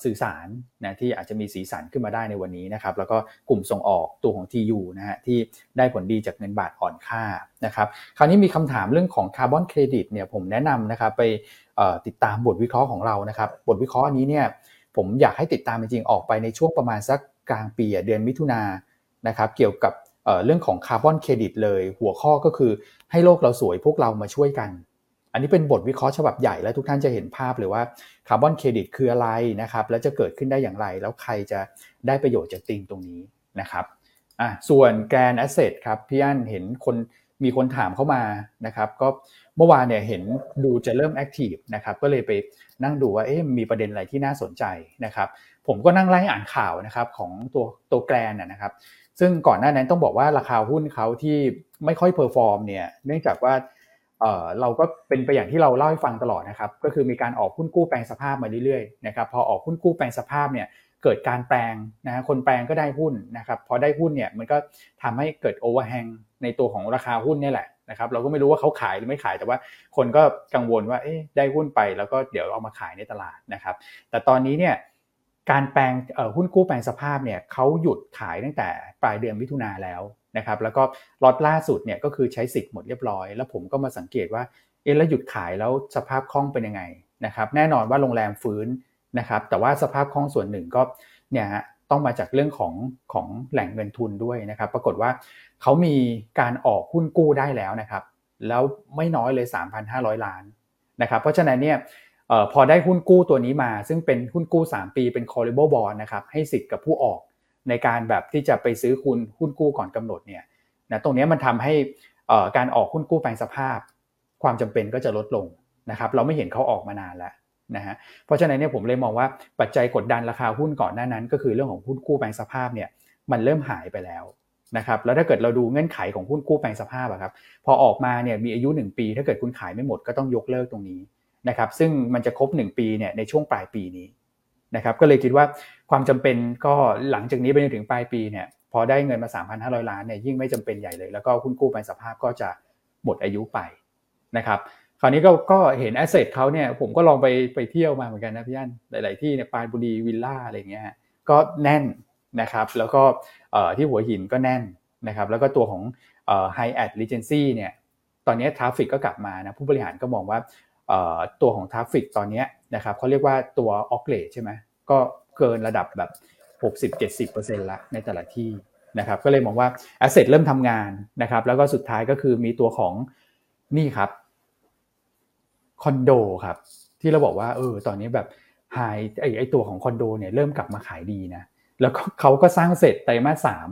สื่อสารนะที่อาจจะมีสีสันขึ้นมาได้ในวันนี้นะครับแล้วก็กลุ่มส่งออกตัวของ TU นะฮะที่ได้ผลดีจากเงินบาทอ่อนค่านะครับคราวนี้มีคำถามเรื่องของคาร์บอนเครดิตเนี่ยผมแนะนำนะครับไปติดตามบทวิเคราะห์ของเรานะครับบทวิเคราะห์อันนี้เนี่ยผมอยากให้ติดตามจริงๆออกไปในช่วงประมาณสักกลางปีเดือนมิถุนานะครับเกี่ยวกับ เรื่องของคาร์บอนเครดิตเลย หัวข้อก็คือให้โลกเราสวยพวกเรามาช่วยกัน อันนี้เป็นบทวิเคราะห์ฉบับใหญ่แล้วทุกท่านจะเห็นภาพเลยว่าคาร์บอนเครดิตคืออะไรนะครับ แล้วจะเกิดขึ้นได้อย่างไร แล้วใครจะได้ประโยชน์จากติงตรงนี้นะครับอะส่วน Grande Asset ครับพี่อั้นเห็นคนมีคนถามเข้ามานะครับก็เมื่อวานเนี่ยเห็นดูจะเริ่ม active นะครับก็เลยไปนั่งดูว่าเอ๊ะมีประเด็นอะไรที่น่าสนใจนะครับผมก็นั่งไล่อ่านข่าวนะครับของตัวตัว Grande นะครับ ซึ่งก่อนหน้านั้นต้องบอกว่าราคาหุ้นเขาที่ไม่ค่อย perform เนี่ยเนื่องจากว่าเออเราก็เป็นไปอย่างที่เราเล่าให้ฟังตลอดนะครับ ก็คือมีการออกหุ้นกู้แปลงสภาพมาเรื่อยๆนะครับพอออกหุ้นกู้แปลงสภาพเนี่ยเกิดการแปลงนะฮะคนแปลงก็ได้หุ้นนะครับพอได้หุ้นเนี่ยมันก็ทำให้เกิดโอเวอร์แฮงในตัวของราคาหุ้นนี่แหละนะครับเราก็ไม่รู้ว่าเขาขายหรือไม่ขายแต่ว่าคนก็กังวลว่าเอ๊ะได้หุ้นไปแล้วก็เดี๋ยวเอามาขายในตลาดนะครับ แต่ตอนนี้เนี่ย การแปลงหุ้นกู้แปลงสภาพเนี่ยเขาหยุดขายตั้งแต่ปลายเดือนมิถุนาแล้วนะครับแล้วก็ล็อตล่าสุดเนี่ยก็คือใช้สิทธิ์หมดเรียบร้อย แล้วผมก็มาสังเกตว่าเอ๊ะแล้วหยุดขายแล้วสภาพคล่องเป็นยังไงนะครับแน่นอนว่าโรงแรมฟื้นนะครับแต่ว่าสภาพคล่องส่วนหนึ่งก็เนี่ยฮะต้องมาจากเรื่องของของแหล่งเงินทุนด้วยนะครับ ปรากฏว่าเขามีการออกหุ้นกู้ได้แล้วนะครับ แล้วไม่น้อยเลย 3,500 ล้านนะครับ เพราะฉะนั้นเนี่ย พอได้หุ้นกู้ตัวนี้มา ซึ่งเป็นหุ้นกู้ 3 ปีเป็น callable bond นะครับให้สิทธิ์กับผู้ออกในการแบบที่จะไปซื้อคุณหุ้นกู้ก่อนกำหนดเนี่ยนะตรงนี้มันทำให้การออกหุ้นกู้แปลงสภาพ ความจำเป็นก็จะลดลงนะครับเราไม่เห็นเขาออกมานานแล้วนะฮะเพราะฉะนั้นเนี่ยผมเลยมองว่าปัจจัยกดดันราคาหุ้นก่อนหน้านั้น ก็คือเรื่องของหุ้นกู้แปลงสภาพเนี่ยมันเริ่มหายไปแล้วนะครับแล้วถ้าเกิดเราดูเงื่อนไขของหุ้นกู้แปลงสภาพอะครับพอออกมาเนี่ยมีอายุ 1 ปี ถ้าเกิดคุณขายไม่หมดก็ต้องยกเลิกตรงนี้ นะครับซึ่งมันจะครบ 1 ปีเนี่ยในช่วงปลายปีนี้นะครับก็เลยคิดว่าความจำเป็นก็หลังจากนี้ไปจนถึงปลายปีเนี่ยพอได้เงินมา 3,500 ล้านเนี่ยยิ่งไม่จำเป็นใหญ่เลย แล้วก็หุ้นกู้แปลงสภาพก็จะหมดอายุไปนะครับคราวนี้ก็ก็เห็น asset เขาเนี่ยผมก็ลองไปไปเที่ยวมาเหมือนกันนะพี่อันหลาย ๆ ที่เนี่ยปราณบุรีวิลล่าอะไรเงี้ยก็แน่นนะครับแล้วก็ที่หัวหินก็แน่นนะครับแล้วก็ตัวของ Hyatt Regency เนี่ยตอนนี้ traffic ก็กลับมานะผู้บริหารก็มองว่า ตัวของ traffic ตอนนี้นะครับเขาเรียกว่าตัว occ rate ใช่ไหมก็เกินระดับแบบ 60-70%ละในแต่ละที่นะครับก็เลยมองว่า asset เริ่มทำงานนะครับแล้วก็สุดท้ายก็คือมีตัวของนี่ครับคอนโดครับที่เราบอกว่าเออตอนนี้แบบไฮไอไอตัวของคอนโดเนี่ยเริ่มกลับมาขายดีนะแล้วเขาก็สร้างเสร็จไตรมาสสาม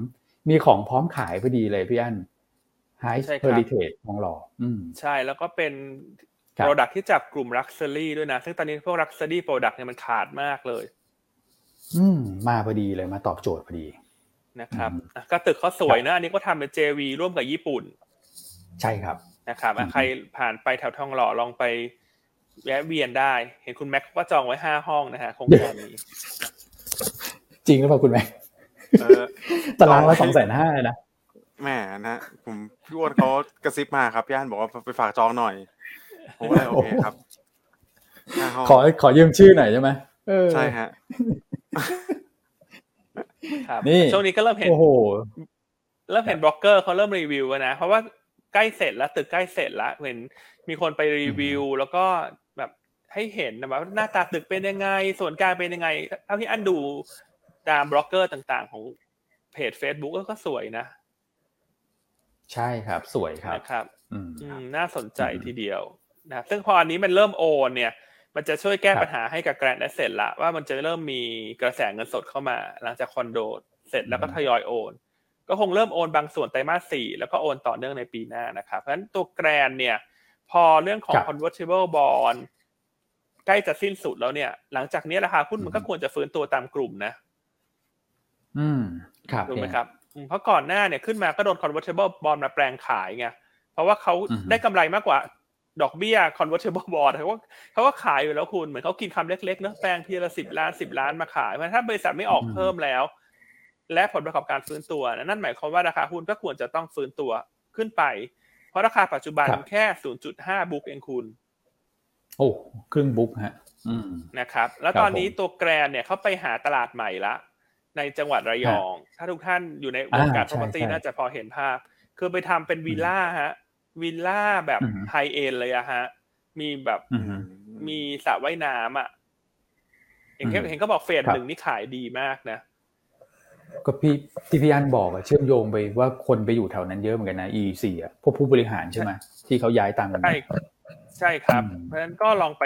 มีของพร้อมขายพอดีเลยพี่อัน Hyde Heritage ทองหล่ออืมใช่แล้วก็เป็น product ที่จับกลุ่ม luxury ด้วยนะ ซึ่งตอนนี้พวก luxury product เนี่ยมันขาดมากเลย อืมมาพอดีเลยมาตอบโจทย์พอดีนะครับก็ตึกเขาสวยนะ อันนี้ก็ทำเป็น JV ร่วมกับญี่ปุ่น ใช่ครับนะครับใครผ่านไปแถวทองหล่อลองไปแวะเวียนได้ เห็นคุณแม็กก็จองไว้ห้าห้องนะฮะโครงการนี้ จริงหรือเปล่าคุณแม็กตารางละสองแสนห้านะแม่นะผมพี่อ้วนเขากระซิบมาครับย่านบอกว่าไปฝากจองหน่อย ผมก็เลยโอเคครับขอขอยืมชื่อหน่อยใช่ไหมใช่ฮะครับนี่ช่วงนี้ก็เริ่มเห็นโอ้โหเริ่มเห็นบล็อกเกอร์เขาเริ่มรีวิวนะ เพราะว่าใกล้เสร็จแล้วตึกใกล้เสร็จแล้วเห็นมีคนไปรีวิว แล้วก็แบบให้เห็นนะว่าหน้าตาตึกเป็นยังไง ส่วนกลางเป็นยังไงเท่าที่อันดูตามบล็อกเกอร์ต่างๆ ของเพจ Facebook ก็สวยนะ ใช่ครับ สวยครับนะครับอืมน่าสนใจทีเดียว นะซึ่งพออันนี้มันเริ่มโอนเนี่ย มันจะช่วยแก้ปัญหาให้กับแกรนด์แอสเซทละว่ามันจะเริ่มมีกระแสเงินสดเข้ามา หลังจากคอนโดเสร็จแล้วก็ทยอยโอน ก็คงเริ่มโอนบางส่วนไตรมาสสี่แล้วก็โอนต่อเนื่องในปีหน้านะครับ เพราะฉะนั้นตัวแกรนด์เนี่ย พอเรื่องของ convertible bond ใกล้จะสิ้นสุดแล้วเนี่ย หลังจากนี้ราคาหุ้นมันก็ควรจะฟื้นตัวตามกลุ่มนะ อืม ครับถูกไหมครับเพราะก่อนหน้าเนี่ยขึ้นมาก็โดน convertible bond มาแปลงขายไงเพราะว่าเขาได้กำไรมากกว่า ดอกเบี้ย convertible bond เขาก็เขาก็ขายอยู่แล้วคุณเหมือนเขากินคำเล็กๆเนอะแปลงทีละสิบล้านสิบล้านมาขายมันถ้าบริษัทไม่ออกเพิ่มแล้ว และผลประกอบการฟื้นตัว นั่นหมายความว่าราคาหุ้นก็ควรจะต้องฟื้นตัวขึ้นไป เพราะราคาปัจจุบันแค่0.5บุ๊กเองคุณ โอ้ครึ่งบุ๊กฮะนะครับ แล้วตอนนี้ตัวแกรนเนี่ยเขาไปหาตลาดใหม่ละ ในจังหวัดระยอง ถ้าทุกท่านอยู่ในวงการ property น่าจะพอเห็นภาพ คือไปทำเป็นวิลล่าฮะ วิลล่าแบบไฮเอ็นเลยอะฮะ มีแบบมีสระว่ายน้ำอะเห็นเห็นเขาบอกเฟสหนึ่งนี่ขายดีมากนะ ก็พี่ที่พี่อันบอกอะเชื่อมโยงไปว่าคนไปอยู่แถวนั้นเยอะเหมือนกันนะ EC อะพวกผู้บริหารใช่ไหมที่เขาย้ายตามกันใช่ใช่ครับ เพราะฉะนั้นก็ลองไป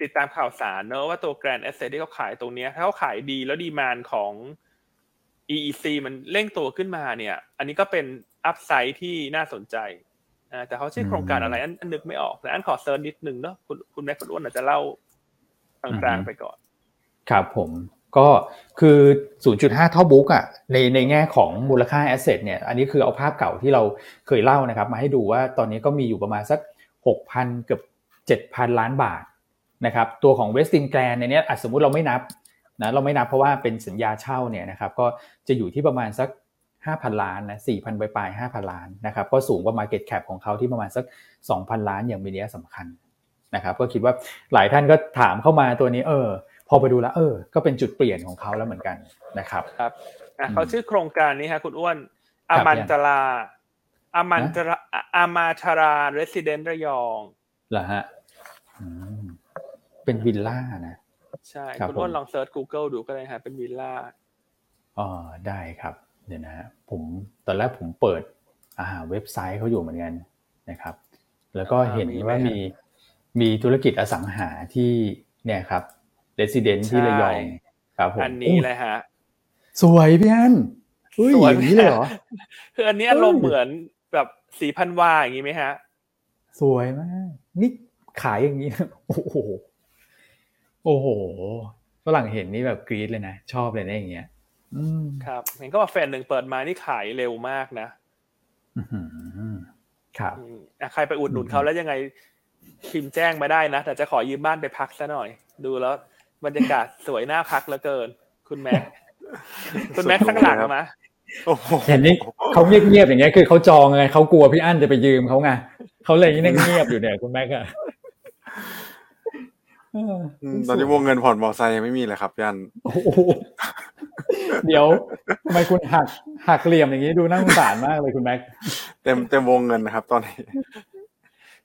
ติดตามข่าวสารเนอะว่าตัวแกรนด์แอสเซทที่เขาขายตรงนี้ถ้าเขาขายดีแล้ว demand ของ EEC มันเร่งตัวขึ้นมาเนี่ย อันนี้ก็เป็น upside ที่น่าสนใจ แต่เขาชื่อโครงการอะไรอันนึกไม่ออกแต่อันขอ search นิดนึงเนาะคุณคุณแม่คุณอ้วนอาจจะเล่ากลางๆไปก่อน ครับผมก็คือ 0.5 เท่าบุ๊กอะในในแง่ของมูลค่าแอสเซทเนี่ยอันนี้คือเอาภาพเก่าที่เราเคยเล่านะครับ มาให้ดูว่าตอนนี้ก็มีอยู่ประมาณสัก 6,000 เกือบ 7,000 ล้านบาทนะครับตัวของเวสตินแกรนในนี้สมมุติเราไม่นับนะเราไม่นับเพราะว่าเป็นสัญญาเช่าเนี่ยนะครับก็จะอยู่ที่ประมาณสัก 5,000 ล้านนะ4,000ปลายๆ5,000 ล้านนะครับก็สูงกว่า Market Cap ของเขาที่ประมาณสัก 2,000 ล้านอย่างมีนัยสำคัญนะครับก็คิดว่าหลายท่านก็ถามเข้ามาตัวนี้เออ พอไปดูแล้วเออ ก็เป็นจุดเปลี่ยนของเขาแล้วเหมือนกันนะครับครับเขาชื่อโครงการนี้ฮะคุณอ้วนอามันตราอามันตราอามาชาราเรสซิเดนต์ระยองเหรอฮะเป็นวิลล่านะใช่ คุณอ้วนลอง search Google ดูก็ได้ฮะเป็นวิลล่าอ๋อได้ครับ เดี๋ยวนะฮะผมตอนแรกผมเปิดอ่าเว็บไซต์เขาอยู่เหมือนกันนะครับ แล้วก็เห็นอ่ามีไหมว่าฮะมีมีธุรกิจอสังหาที่เนี่ยครับเรสซิเดนที่ระยองครับผมอันนี้เลยฮะ สวยพี่อันอุ้ยสวยอย่างนี้เลยเหรอคืออันนี้อารมณ์เหมือนแบบสีพันวาอย่างนี้ไหมฮะ สวยมากนี่ขายอย่างนี้โอ้โหโอ้โหฝรั่งเห็นนี่แบบกรี๊ดเลยนะ ชอบเลยนะอย่างเงี้ยอืม ครับเห็นก็ว่าแฟนหนึ่งเปิดมานี่ขายเร็วมากนะอื้อหือครับอืมอะใครไปอุดหนุนเขาแล้วยังไงพิมพ์แจ้งมาได้นะ แต่จะขอยืมบ้านไปพักซะหน่อย ดูแล้วบรรยากาศสวยน่าพักเหลือเกิน คุณแม็กคุณแม็กข้างหลังมาโอ้โหเห็นนี่เขาเงียบๆอย่างเงี้ยคือเขาจองไงเขากลัวพี่อั้นจะไปยืมเขาไงเขาเลยนั่งเงียบอยู่เนี่ยคุณแม็กอะเอออืม ตอนนี้วงเงินผ่อนมอไซค์ยังไม่มีเลยครับยันโอ้โหเดี๋ยวทำไมคุณหักหักเหลี่ยมอย่างนี้ดูน่าสงสารมากเลยคุณแม็กเต็มเต็มวงเงินนะครับ ตอนนี้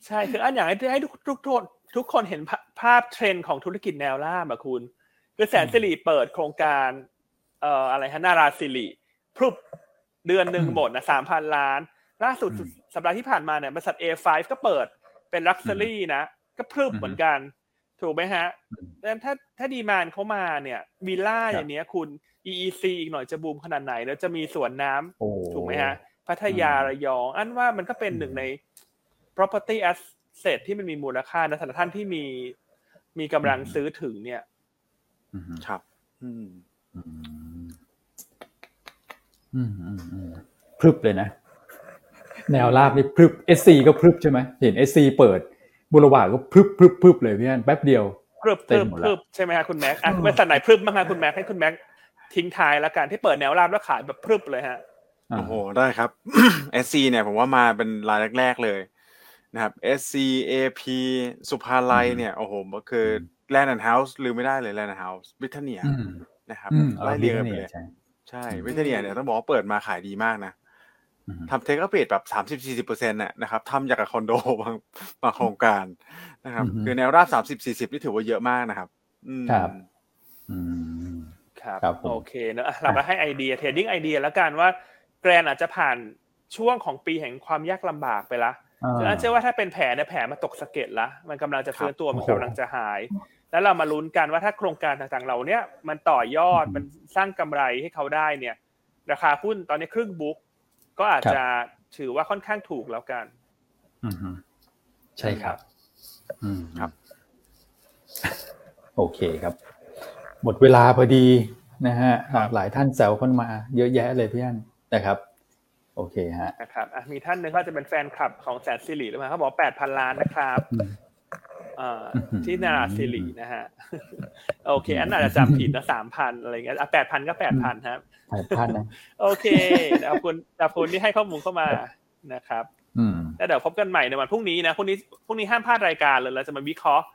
ใช่คืออันอย่างให้ให้ทุกทุกทุกทุกคนเห็นภาภาพเทรนด์ของธุรกิจแนวล่ามอะคุณคือแสนสิริเปิดโครงการเอ่ออะไรฮะนาราสิริพรุบเดือนหนึ่งอืมหมดนะสามพันล้าน ล่าสุดอืมสัปดาห์ที่ผ่านมาเนี่ยบริษัท A5 ก็เปิดเป็นลักซ์รี่นะ ก็พรึบอืมเหมือนกัน ถูกไหมฮะอืมแล้วถ้าถ้าดีมานเขามาเนี่ยวิลล่าครับอย่างเนี้ยคุณ EEC อีกหน่อยจะบูมขนาดไหน แล้วจะมีสวนน้ำโอ้ถูกไหมฮะ พัทยาอืมระยอง อันว่ามันก็เป็นหนึ่งใน property asset ที่มันมีมูลค่านะสำหรับท่านที่มีมีกำลังซื้อถึงเนี่ยอืมครับอืมอืมอืมอืมอืมพรึบเลยนะ แนวราบนี่พรึบ SC ก็พรึบใช่ไหมเห็น SC เปิด บุรวาก็พรึบพรึบพรึบเลยพี่อันแป๊บเดียวพรึบพเต็รึมบหมดพแล้วรึบใช่ไหมฮะคุณแม็กอะอืมบริษัทไหนพรึบบ้างฮะคุณแม็กให้คุณแม็กทิ้งท้ายแล้วกันที่เปิดแนวราบแล้วขายแบบพรึบเลยฮะอ่าโอ้โหได้ครับ SC เนี่ยผมว่ามาเป็นรายแรกๆเลยนะครับ SC AP สุภาลัยเนี่ยโอ้โหก็คือ Land and House ลืมไม่ได้เลย Land and House บิทเนียอืมนะครับอืมไล่เรียงกันไปนี่เลยใช่ใช่บริทาเนียเนี่ยต้องบอกว่าเปิดมาขายดีมากนะอืม ทำ take up แบบสามสิบสี่สิบเปอร์เซ็นต์น่ะนะครับทำอย่างกับคอนโดบางบางโครงการนะครับอือฮึคือแนวราบสามสิบสี่สิบนี่ถือว่าเยอะมากนะครับอืมครับอืมครับครับผมโอเคเนอะอะเรามาให้ไอเดีย trading idea แล้วกันว่าแกรนด์อาจจะผ่านช่วงของปีแห่งความยากลำบากไปละอ่าฉะนั้นเชื่อว่าถ้าเป็นแผลเนี่ยแผลมาตกสะเก็ดละมันกำลังจะฟื้นตัวมันโอ้โหกำลังจะหาย แล้วเรามาลุ้นกันว่าถ้าโครงการต่างๆเหล่าเนี้ยมันต่อยอดอืมมันสร้างกำไรให้เขาได้เนี่ย ราคาหุ้นตอนนี้ครึ่งบุ๊ก ก็อาจครับจะถือว่าค่อนข้างถูกแล้วกันอืมฮึใช่ครับ อืมครับ โอเคครับ หมดเวลาพอดีนะฮะหลายท่านแซวเข้ามา เยอะแยะเลยพี่อันนะครับ โอเคฮะนะครับอะมีท่านหนึ่งก็จะเป็นแฟนคลับของแสนสิริหรือเปล่าเขาบอกแปดพันล้านนะครับอืมอ่าอื้อหือที่นาราสิรินะฮะ โอเค อันอาจจะจำผิดนะสามพันอะไรเงี้ยอะแปดพันก็แปดพันครับ หลายท่านนะโอเคขอบคุณขอบคุณที่ให้ข้อมูลเข้ามานะครับอืมแล้วเดี๋ยวพบกันใหม่ในวันพรุ่งนี้นะพรุ่งนี้พรุ่งนี้ห้ามพลาดรายการเลยเราจะมาวิเคราะห์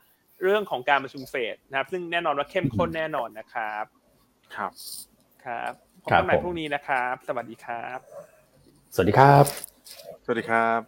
เรื่องของการประชุมเฟดนะครับ ซึ่งแน่นอนว่าเข้มข้นแน่นอนนะครับ ครับ ครับพบครับกันใหม่ผมพรุ่งนี้นะครับ สวัสดีครับ สวัสดีครับ สวัสดีครับ